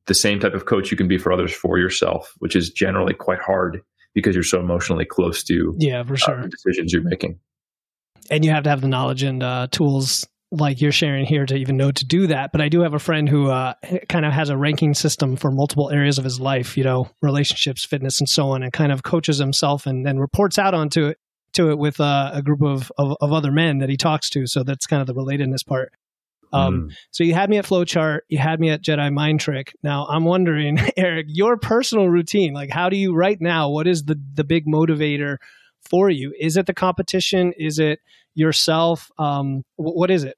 the same type of coach you can be for others for yourself, which is generally quite hard because you're so emotionally close to yeah for sure uh, decisions you're making. And you have to have the knowledge and uh, tools like you're sharing here to even know to do that. But I do have a friend who uh, kind of has a ranking system for multiple areas of his life, you know, relationships, fitness, and so on, and kind of coaches himself and then reports out onto it to it with uh, a group of, of, of other men that he talks to. So that's kind of the relatedness part. Um, mm. So you had me at Flowchart, you had me at Jedi Mind Trick. Now I'm wondering, Eric, your personal routine, like how do you right now? What is the the big motivator for you? Is it the competition? Is it yourself? Um, what is it?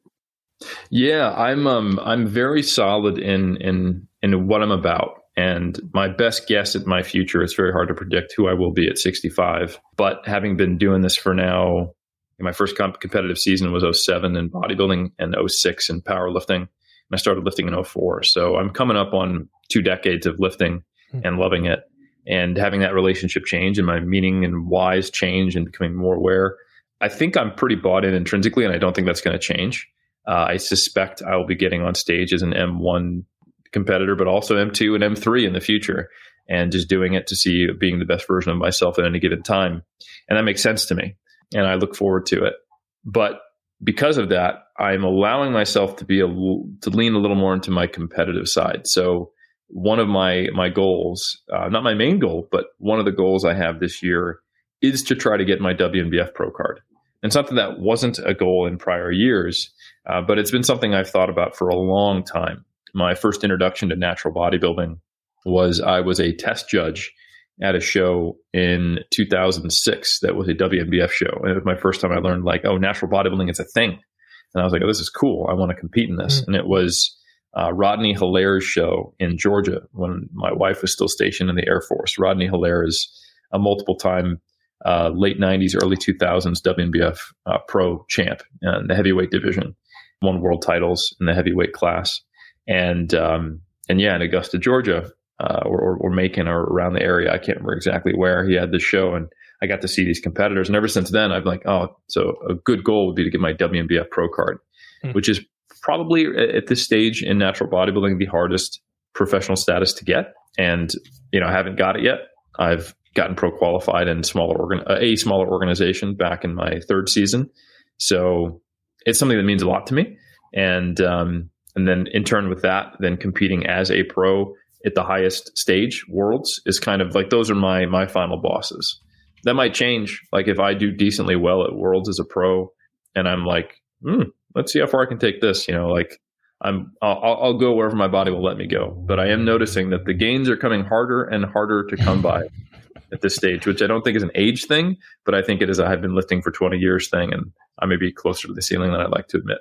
Yeah, I'm um, I'm very solid in in in what I'm about. And my best guess at my future, it's very hard to predict who I will be at 65. But having been doing this for now my first comp- competitive season was 07 in bodybuilding and 06 in powerlifting. And I started lifting in 04. So I'm coming up on two decades of lifting mm-hmm. and loving it and having that relationship change and my meaning and whys change and becoming more aware. I think I'm pretty bought in intrinsically, and I don't think that's going to change. Uh, I suspect I will be getting on stage as an M1 competitor, but also M2 and M3 in the future, and just doing it to see being the best version of myself at any given time. And that makes sense to me and I look forward to it. But because of that, I'm allowing myself to be a to lean a little more into my competitive side. So one of my my goals, uh, not my main goal, but one of the goals I have this year is to try to get my WNBF Pro card. And something that wasn't a goal in prior years, uh, but it's been something I've thought about for a long time. My first introduction to natural bodybuilding was I was a test judge at a show in 2006 that was a WNBF show. And it was my first time I learned, like, oh, natural bodybuilding is a thing. And I was like, oh, this is cool. I want to compete in this. Mm-hmm. And it was uh, Rodney Hilaire's show in Georgia when my wife was still stationed in the Air Force. Rodney Hilaire is a multiple time uh, late 90s, early 2000s WNBF uh, pro champ in the heavyweight division, won world titles in the heavyweight class. And, um, and yeah, in Augusta, Georgia, uh, or, or, Macon or around the area. I can't remember exactly where he had the show, and I got to see these competitors. And ever since then, I've like, oh, so a good goal would be to get my WNBF Pro card, mm. which is probably at this stage in natural bodybuilding the hardest professional status to get. And you know, I haven't got it yet. I've gotten pro qualified in smaller organ uh, a smaller organization back in my third season, so it's something that means a lot to me. And um, and then in turn with that, then competing as a pro at the highest stage, worlds, is kind of like those are my my final bosses. That might change. Like if I do decently well at worlds as a pro, and I'm like, hmm, let's see how far I can take this. You know, like I'm, I'll, I'll go wherever my body will let me go. But I am noticing that the gains are coming harder and harder to come by at this stage, which I don't think is an age thing, but I think it is a I've been lifting for 20 years thing, and I may be closer to the ceiling than I'd like to admit.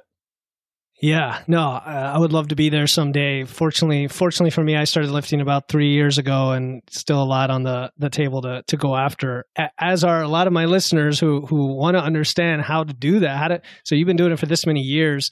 Yeah, no, uh, I would love to be there someday. Fortunately, fortunately for me, I started lifting about three years ago, and still a lot on the, the table to to go after. As are a lot of my listeners who who want to understand how to do that. How to so you've been doing it for this many years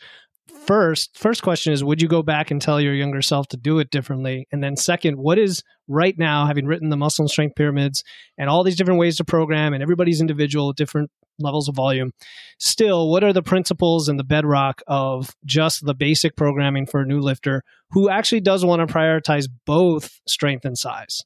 first first question is would you go back and tell your younger self to do it differently and then second what is right now having written the muscle and strength pyramids and all these different ways to program and everybody's individual different levels of volume still what are the principles and the bedrock of just the basic programming for a new lifter who actually does want to prioritize both strength and size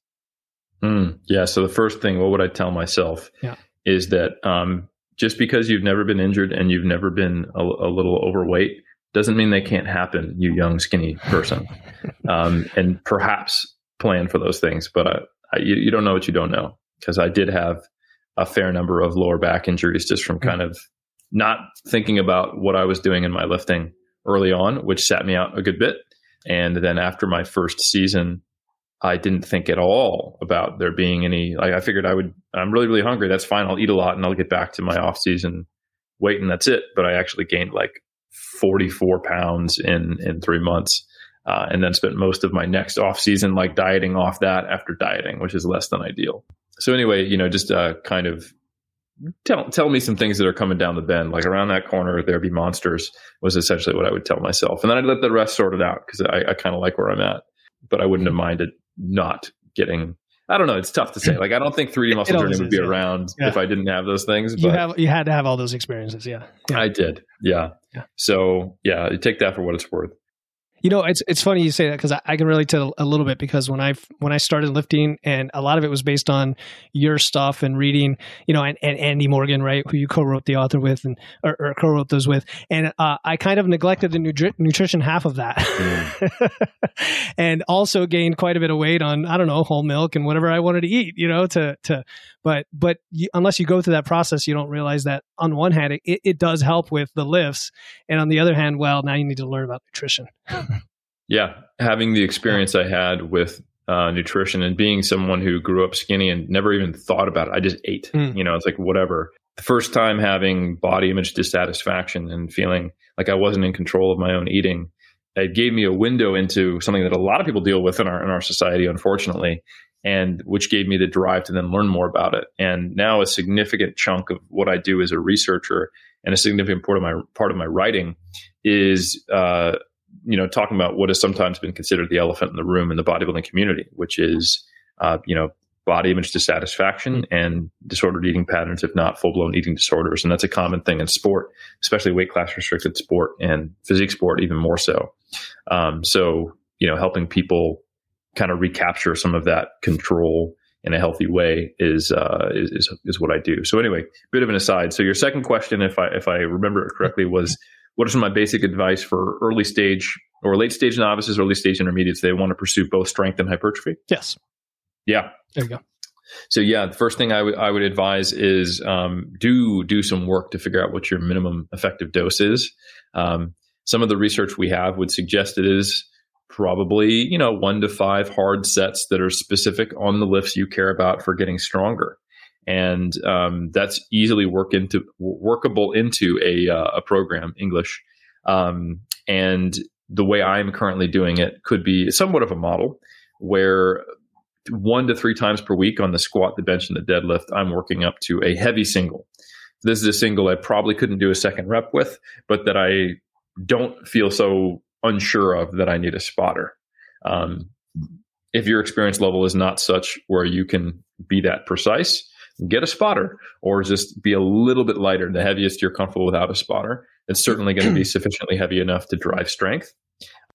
mm, yeah so the first thing what would i tell myself yeah. is that um, just because you've never been injured and you've never been a, a little overweight doesn't mean they can't happen, you young, skinny person. um, and perhaps plan for those things, but I, I, you, you, don't know what you don't know. Because I did have a fair number of lower back injuries just from kind of not thinking about what I was doing in my lifting early on, which sat me out a good bit. And then after my first season, I didn't think at all about there being any. Like I figured I would. I'm really really hungry. That's fine. I'll eat a lot and I'll get back to my off season weight and that's it. But I actually gained like 44 pounds in in three months. Uh, and then spent most of my next off season like dieting off that after dieting, which is less than ideal. So anyway, you know, just uh, kind of tell tell me some things that are coming down the bend, like around that corner there'd be monsters was essentially what I would tell myself, and then I'd let the rest sort it out because I, I kind of like where I'm at, but I wouldn't have minded not getting I don't know. It's tough to say. Like, I don't think 3D muscle journey would be around yeah. if I didn't have those things. But you have you had to have all those experiences. Yeah, yeah. I did. Yeah. yeah. So yeah, you take that for what it's worth. You know, it's it's funny you say that because I, I, can relate to a little bit because when I when I started lifting, and a lot of it was based on your stuff and reading, you know, and, and Andy Morgan, right, who you co-wrote the author with and or, or co-wrote those with, and uh, I kind of neglected the nutri- nutrition half of that, mm. and also gained quite a bit of weight on I don't know whole milk and whatever I wanted to eat, you know, to to but but you, unless you go through that process, you don't realize that on one hand it, it does help with the lifts, and on the other hand, well, now you need to learn about nutrition. yeah, having the experience I had with uh, nutrition and being someone who grew up skinny and never even thought about it, I just ate. Mm. You know, it's like whatever. The first time having body image dissatisfaction and feeling like I wasn't in control of my own eating, it gave me a window into something that a lot of people deal with in our in our society, unfortunately, and which gave me the drive to then learn more about it. And now a significant chunk of what I do as a researcher and a significant part of my part of my writing is uh, you know talking about what has sometimes been considered the elephant in the room in the bodybuilding community, which is uh, you know body image dissatisfaction and disordered eating patterns, if not full blown eating disorders. And that's a common thing in sport, especially weight class restricted sport and physique sport, even more so. Um, so, you know, helping people kind of recapture some of that control in a healthy way is, uh, is, is, is what I do. So anyway, bit of an aside. So your second question, if I if I remember it correctly, was what of my basic advice for early stage or late stage novices, early stage intermediates? They want to pursue both strength and hypertrophy. Yes. Yeah. There you go. So yeah, the first thing I would I would advise is um, do do some work to figure out what your minimum effective dose is. Um, some of the research we have would suggest it is probably you know one to five hard sets that are specific on the lifts you care about for getting stronger. And um, that's easily work into workable into a, uh, a program english. Um, and the way i'm currently doing it could be somewhat of a model where one to three times per week on the squat the bench and the deadlift i'm working up to a heavy single. This is a single i probably couldn't do a second rep with but that i don't feel so unsure of that I need a spotter. Um, if your experience level is not such where you can be that precise, get a spotter or just be a little bit lighter. The heaviest you're comfortable without a spotter. It's certainly going to be sufficiently heavy enough to drive strength.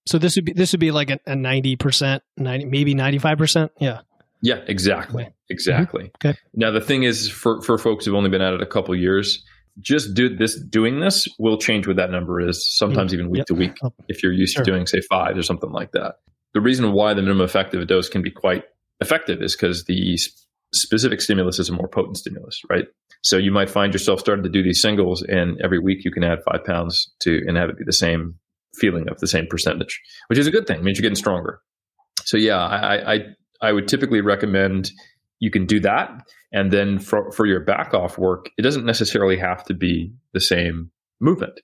So this would be this would be like a ninety percent, ninety maybe ninety five percent. Yeah. Yeah, exactly, exactly. Mm-hmm. Okay. Now the thing is, for for folks who've only been at it a couple years, just do this doing this will change what that number is sometimes mm. even week yep. to week oh, if you're used sure. to doing say five or something like that the reason why the minimum effective dose can be quite effective is because the specific stimulus is a more potent stimulus right So you might find yourself starting to do these singles, and every week you can add five pounds to and have it be the same feeling of the same percentage, which is a good thing. It means you're getting stronger. So yeah, I I, I would typically recommend you can do that, and then for for your back off work, it doesn't necessarily have to be the same movement.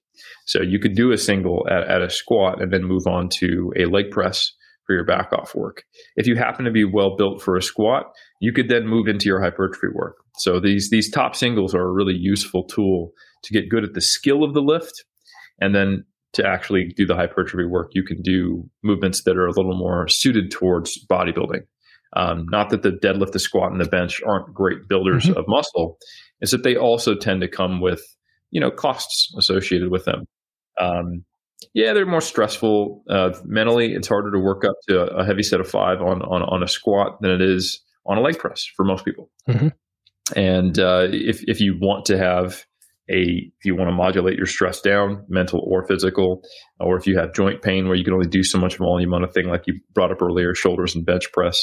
So you could do a single at, at a squat and then move on to a leg press for your back off work. If you happen to be well built for a squat, you could then move into your hypertrophy work. So these these top singles are a really useful tool to get good at the skill of the lift and then to actually do the hypertrophy work, you can do movements that are a little more suited towards bodybuilding. Um, not that the deadlift, the squat, and the bench aren't great builders mm-hmm. of muscle, is that they also tend to come with you know costs associated with them. Um, yeah, they're more stressful uh, mentally. It's harder to work up to a heavy set of five on on, on a squat than it is on a leg press for most people. Mm-hmm. And uh, if if you want to have a if you want to modulate your stress down, mental or physical, or if you have joint pain where you can only do so much volume on a thing like you brought up earlier, shoulders and bench press,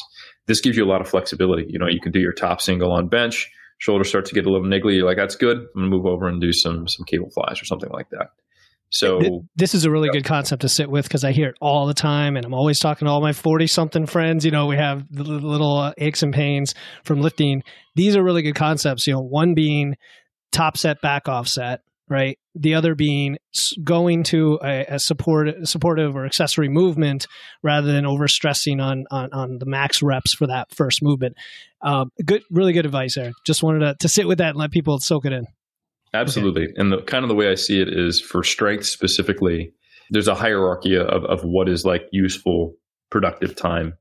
this gives you a lot of flexibility. You know, you can do your top single on bench, shoulders start to get a little niggly. You're like, that's good. I'm gonna move over and do some some cable flies or something like that. So this is a really yeah. good concept to sit with because I hear it all the time, and I'm always talking to all my 40 something friends. You know, we have the little uh, aches and pains from lifting. These are really good concepts. You know, one being top set, back offset, right? The other being going to a, a support, supportive or accessory movement rather than overstressing on, on, on the max reps for that first movement. Um, good, really good advice there. Just wanted to, to sit with that and let people soak it in. Absolutely. Okay. And the kind of the way I see it is for strength specifically, there's a hierarchy of, of what is like useful, productive time.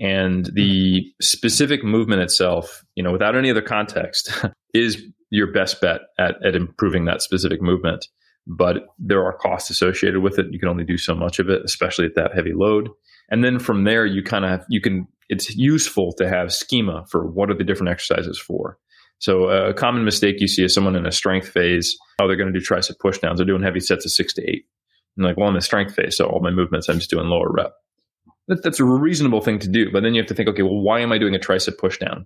And the specific movement itself, you know, without any other context, is your best bet at, at improving that specific movement. But there are costs associated with it. You can only do so much of it, especially at that heavy load. And then from there, you kind of you can. It's useful to have schema for what are the different exercises for. So uh, a common mistake you see is someone in a strength phase. Oh, they're going to do tricep pushdowns. They're doing heavy sets of six to eight. And like, well, I'm in strength phase, so all my movements I'm just doing lower rep. That, that's a reasonable thing to do. But then you have to think, okay, well, why am I doing a tricep pushdown?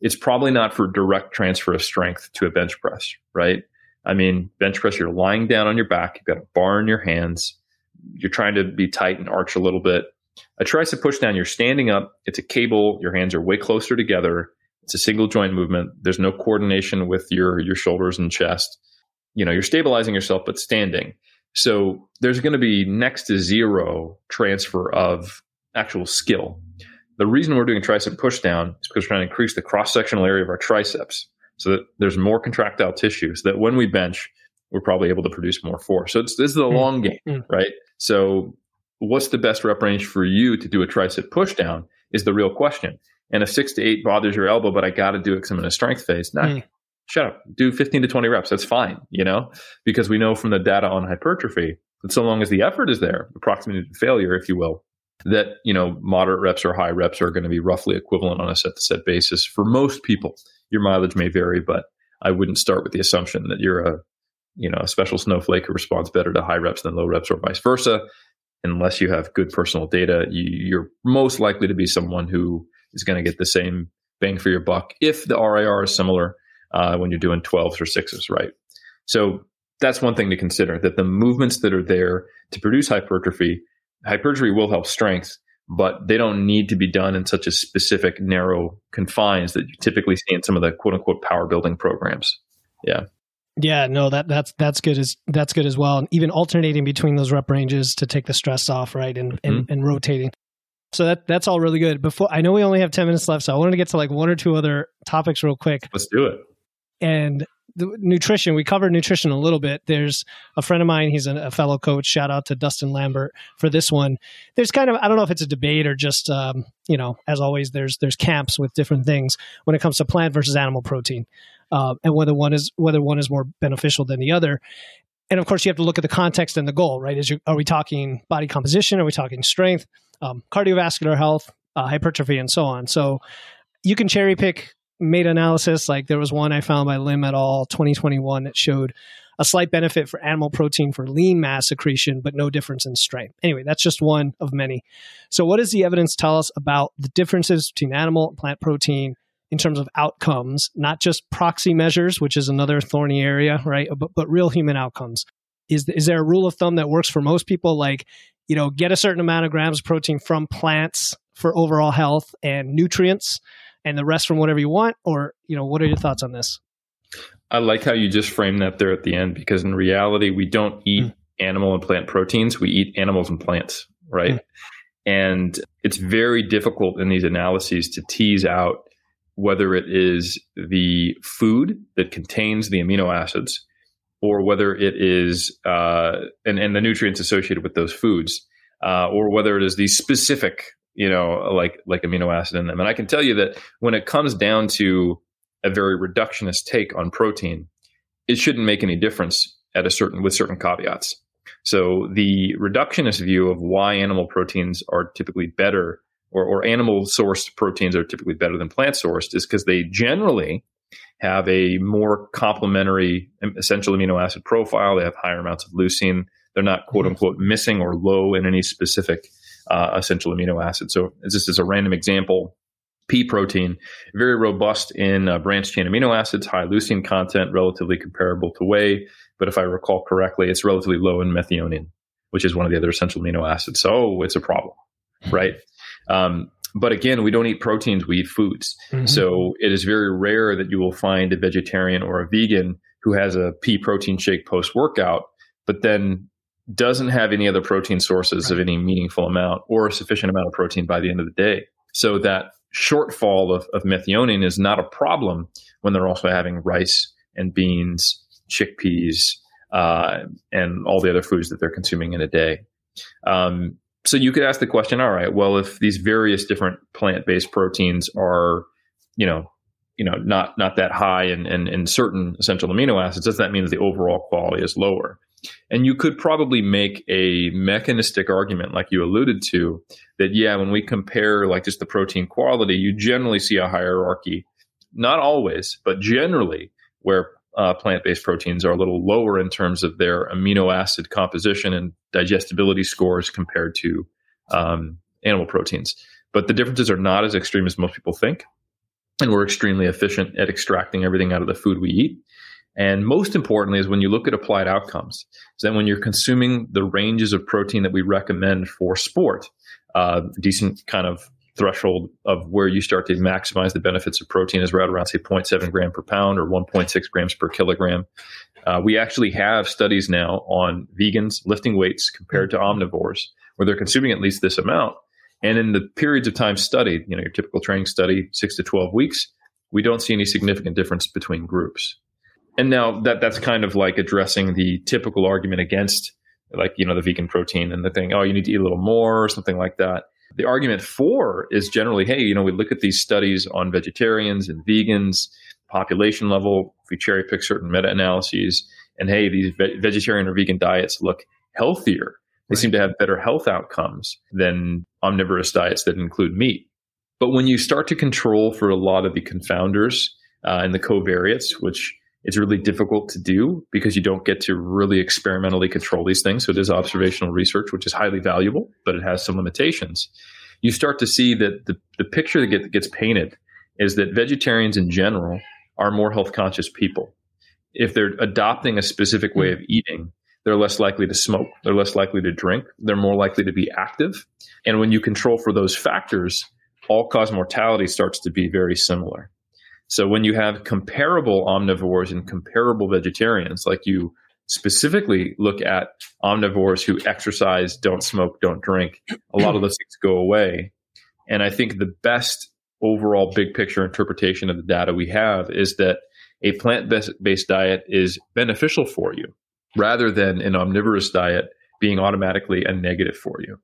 It's probably not for direct transfer of strength to a bench press, right? I mean, bench press, you're lying down on your back, you've got a bar in your hands, you're trying to be tight and arch a little bit. A tricep pushdown, you're standing up, it's a cable, your hands are way closer together it's a single joint movement. There's no coordination with your your shoulders and chest. You know, you're stabilizing yourself but standing. So there's going to be next to zero transfer of actual skill. The reason we're doing tricep pushdown is because we're trying to increase the cross sectional area of our triceps so that there's more contractile tissue so that when we bench, we're probably able to produce more force. So this is the mm. long game, mm. right? So what's the best rep range for you to do a tricep pushdown is the real question and if six to eight bothers your elbow, but I got to do it because I'm in a strength phase, nah, mm. shut up. Do 15 to 20 reps. That's fine, you know, because we know from the data on hypertrophy that so long as the effort is there, the proximity to failure, if you will, that, you know, moderate reps or high reps are going to be roughly equivalent on a set to set basis for most people. Your mileage may vary, but I wouldn't start with the assumption that you're a, you know, a special snowflake who responds better to high reps than low reps or vice versa. Unless you have good personal data, you, you're most likely to be someone who is going to get the same bang for your buck if the RIR is similar uh, when you're doing 12s or 6s, right? So that's one thing to consider that the movements that are there to produce hypertrophy, hypertrophy will help strength, but they don't need to be done in such a specific, narrow confines that you typically see in some of the quote unquote power building programs. Yeah. Yeah, no, that that's that's good as that's good as well. And even alternating between those rep ranges to take the stress off, right? And mm-hmm. and, and rotating. So that that's all really good. Before I know we only have ten minutes left, so I wanted to get to like one or two other topics real quick. Let's do it. And the nutrition, we covered nutrition a little bit. There's a friend of mine, he's a, a, fellow coach. Shout out to Dustin Lambert for this one. There's kind of I don't know if it's a debate or just um, you know, as always, there's there's camps with different things when it comes to plant versus animal protein, uh, and whether one is whether one is more beneficial than the other and of course you have to look at the context and the goal right is you, are we talking body composition are we talking strength um, cardiovascular health uh, hypertrophy and so on so you can cherry pick meta analysis like there was one i found by lim et al 2021 that showed a slight benefit for animal protein for lean mass accretion but no difference in strength anyway that's just one of many so what does the evidence tell us about the differences between animal and plant protein in terms of outcomes, not just proxy measures, which is another thorny area, right? But, but real human outcomes. Is, is there a rule of thumb that works for most people? Like, you know, get a certain amount of grams of protein from plants for overall health and nutrients and the rest from whatever you want? Or, you know, what are your thoughts on this? I like how you just framed that there at the end because in reality, we don't eat mm. animal and plant proteins, we eat animals and plants, right? Mm. And it's very difficult in these analyses to tease out whether it is the food that contains the amino acids or whether it is uh, and, and the nutrients associated with those foods uh, or whether it is the specific you know like like amino acid in them and i can tell you that when it comes down to a very reductionist take on protein it shouldn't make any difference at a certain with certain caveats so the reductionist view of why animal proteins are typically better or, or animal sourced proteins are typically better than plant sourced is because they generally have a more complementary essential amino acid profile. They have higher amounts of leucine. They're not quote mm-hmm. unquote missing or low in any specific uh, essential amino acid. So this is a random example. pea protein, very robust in uh, branched chain amino acids, high leucine content, relatively comparable to whey. But if I recall correctly, it's relatively low in methionine, which is one of the other essential amino acids. So it's a problem, right? Um, but again, we don't eat proteins, we eat foods. Mm-hmm. So it is very rare that you will find a vegetarian or a vegan who has a pea protein shake post workout, but then doesn't have any other protein sources right. of any meaningful amount or a sufficient amount of protein by the end of the day. So that shortfall of, of methionine is not a problem when they're also having rice and beans, chickpeas, uh, and all the other foods that they're consuming in a day. Um, so you could ask the question, all right, well, if these various different plant-based proteins are, you know, you know, not not that high in, in, in certain essential amino acids, does that mean that the overall quality is lower? And you could probably make a mechanistic argument, like you alluded to, that yeah, when we compare like just the protein quality, you generally see a hierarchy. Not always, but generally, where uh, plant-based proteins are a little lower in terms of their amino acid composition and digestibility scores compared to um, animal proteins. But the differences are not as extreme as most people think, and we're extremely efficient at extracting everything out of the food we eat. And most importantly, is when you look at applied outcomes, is that when you're consuming the ranges of protein that we recommend for sport, uh, decent kind of threshold of where you start to maximize the benefits of protein is right around say 0.7 gram per pound or 1.6 grams per kilogram. Uh, we actually have studies now on vegans lifting weights compared to omnivores where they're consuming at least this amount. And in the periods of time studied, you know, your typical training study, six to 12 weeks, we don't see any significant difference between groups. And now that that's kind of like addressing the typical argument against like, you know, the vegan protein and the thing, oh, you need to eat a little more or something like that. The argument for is generally, hey, you know, we look at these studies on vegetarians and vegans, population level, if we cherry pick certain meta analyses, and hey, these ve- vegetarian or vegan diets look healthier. They right. seem to have better health outcomes than omnivorous diets that include meat. But when you start to control for a lot of the confounders uh, and the covariates, which it's really difficult to do because you don't get to really experimentally control these things. So it is observational research, which is highly valuable, but it has some limitations. You start to see that the, the picture that get, gets painted is that vegetarians in general are more health conscious people. If they're adopting a specific way of eating, they're less likely to smoke, they're less likely to drink, they're more likely to be active. And when you control for those factors, all cause mortality starts to be very similar. So when you have comparable omnivores and comparable vegetarians, like you specifically look at omnivores who exercise, don't smoke, don't drink, a lot of those things go away. And I think the best overall big picture interpretation of the data we have is that a plant based diet is beneficial for you rather than an omnivorous diet being automatically a negative for you.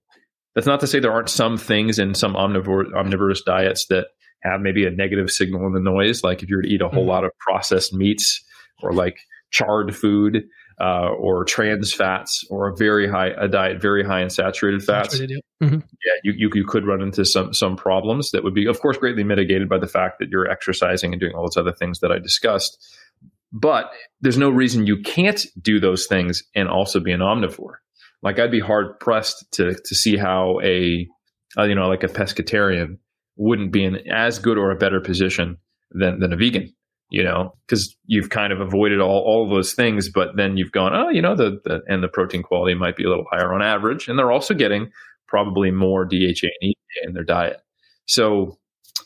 That's not to say there aren't some things in some omnivore, omnivorous diets that have maybe a negative signal in the noise. Like if you were to eat a whole mm-hmm. lot of processed meats or like charred food uh, or trans fats or a very high a diet very high in saturated fats. Saturated, yeah, mm-hmm. yeah you, you, you could run into some some problems that would be of course greatly mitigated by the fact that you're exercising and doing all those other things that I discussed. But there's no reason you can't do those things and also be an omnivore. Like I'd be hard pressed to to see how a uh, you know like a pescatarian wouldn't be in as good or a better position than than a vegan. You know, because you've kind of avoided all, all of those things, but then you've gone, oh, you know, the, the and the protein quality might be a little higher on average, and they're also getting probably more DHA and EPA in their diet. So,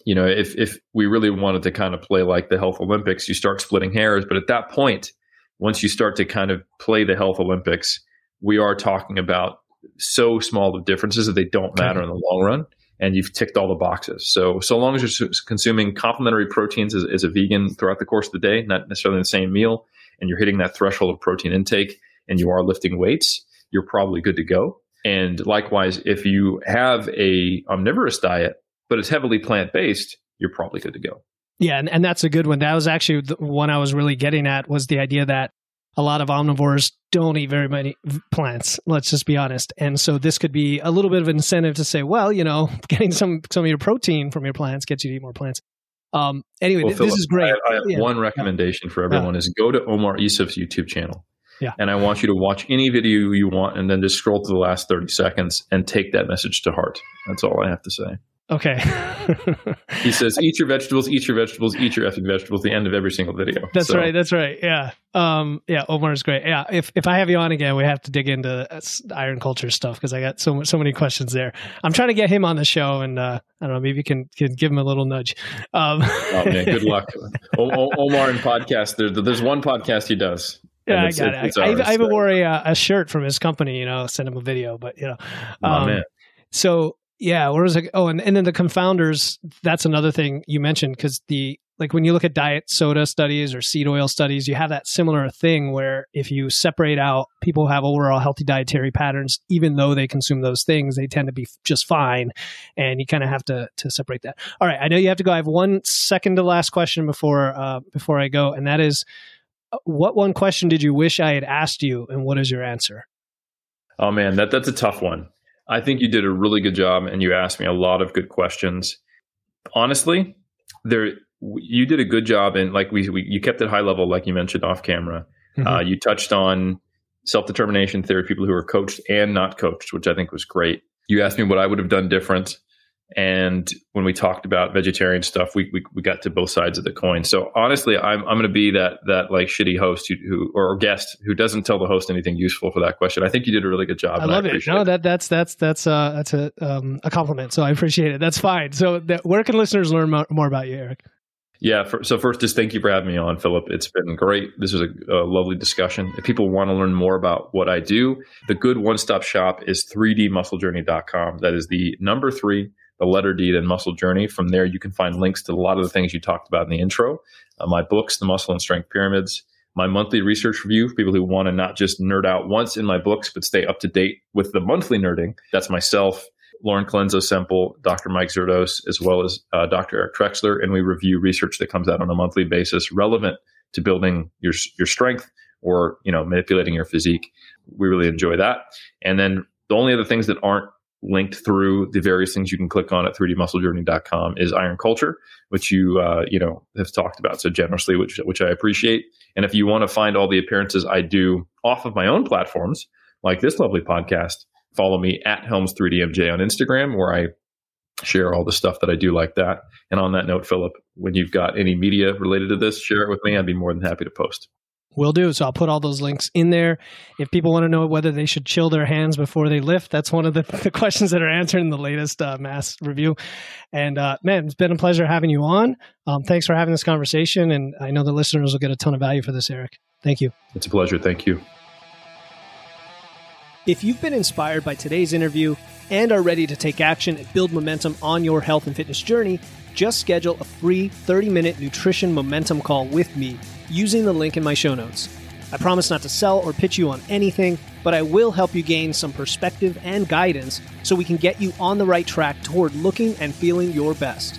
you know, if if we really wanted to kind of play like the health Olympics, you start splitting hairs. But at that point, once you start to kind of play the health Olympics, we are talking about so small of differences that they don't matter in the long run. And you've ticked all the boxes. So, so long as you're consuming complementary proteins as, as a vegan throughout the course of the day, not necessarily the same meal, and you're hitting that threshold of protein intake and you are lifting weights, you're probably good to go. And likewise, if you have a omnivorous diet, but it's heavily plant based, you're probably good to go. Yeah, and, and that's a good one. That was actually the one I was really getting at was the idea that a lot of omnivores don't eat very many plants. Let's just be honest. And so this could be a little bit of an incentive to say, well, you know, getting some some of your protein from your plants gets you to eat more plants. Um, anyway, well, Philip, this is great. I, I have yeah. one recommendation yeah. for everyone: yeah. is go to Omar Isuf's YouTube channel. Yeah. And I want you to watch any video you want and then just scroll to the last 30 seconds and take that message to heart. That's all I have to say. Okay. he says, "Eat your vegetables, eat your vegetables, eat your effing vegetables." The end of every single video. That's so. right. That's right. Yeah. Um. Yeah. Omar is great. Yeah. If if I have you on again, we have to dig into iron culture stuff because I got so so many questions there. I'm trying to get him on the show, and uh, I don't know. Maybe you can can give him a little nudge. Um. oh man, good luck. O- Omar and podcast. There's there's one podcast he does. Yeah, I got it. I, I, even wore a, uh, a shirt from his company. You know, send him a video, but you know. Um, oh man. So yeah, where was it? Oh, and, and then the confounders. That's another thing you mentioned because the like when you look at diet soda studies or seed oil studies, you have that similar thing where if you separate out people who have overall healthy dietary patterns, even though they consume those things, they tend to be just fine, and you kind of have to to separate that. All right, I know you have to go. I have one second to last question before uh, before I go, and that is, uh, what one question did you wish I had asked you, and what is your answer? Oh man, that that's a tough one. I think you did a really good job and you asked me a lot of good questions. Honestly, there you did a good job and like we, we you kept it high level like you mentioned off camera. Mm-hmm. Uh, you touched on self determination theory, people who are coached and not coached, which I think was great. You asked me what I would have done different. And when we talked about vegetarian stuff, we, we, we got to both sides of the coin. So honestly, I'm, I'm going to be that, that like shitty host who, who, or guest who doesn't tell the host anything useful for that question. I think you did a really good job. I love I it. No, that, that's, that's, that's, uh, that's a, um, a compliment. So I appreciate it. That's fine. So that, where can listeners learn more, more about you, Eric? Yeah. For, so first, just thank you for having me on, Philip. It's been great. This was a, a, lovely discussion. If people want to learn more about what I do, the good one-stop shop is 3dmusclejourney.com. That is the number three the letter D, and Muscle Journey. From there, you can find links to a lot of the things you talked about in the intro. Uh, my books, The Muscle and Strength Pyramids, my monthly research review for people who want to not just nerd out once in my books, but stay up to date with the monthly nerding. That's myself, Lauren Colenso Semple, Dr. Mike Zourdos, as well as uh, Dr. Eric Trexler, and we review research that comes out on a monthly basis relevant to building your your strength or you know manipulating your physique. We really enjoy that. And then the only other things that aren't linked through the various things you can click on at 3dmusclejourney.com is iron culture which you uh, you know have talked about so generously which which i appreciate. And if you want to find all the appearances i do off of my own platforms like this lovely podcast follow me at helms 3dmj on instagram where i share all the stuff that i do like that. And on that note philip when you've got any media related to this share it with me. I'd be more than happy to post Will do. So I'll put all those links in there. If people want to know whether they should chill their hands before they lift, that's one of the, the questions that are answered in the latest uh, MASS review. And uh, man, it's been a pleasure having you on. Um, thanks for having this conversation. And I know the listeners will get a ton of value for this, Eric. Thank you. It's a pleasure. Thank you. If you've been inspired by today's interview and are ready to take action and build momentum on your health and fitness journey, just schedule a free 30 minute nutrition momentum call with me using the link in my show notes. I promise not to sell or pitch you on anything, but I will help you gain some perspective and guidance so we can get you on the right track toward looking and feeling your best.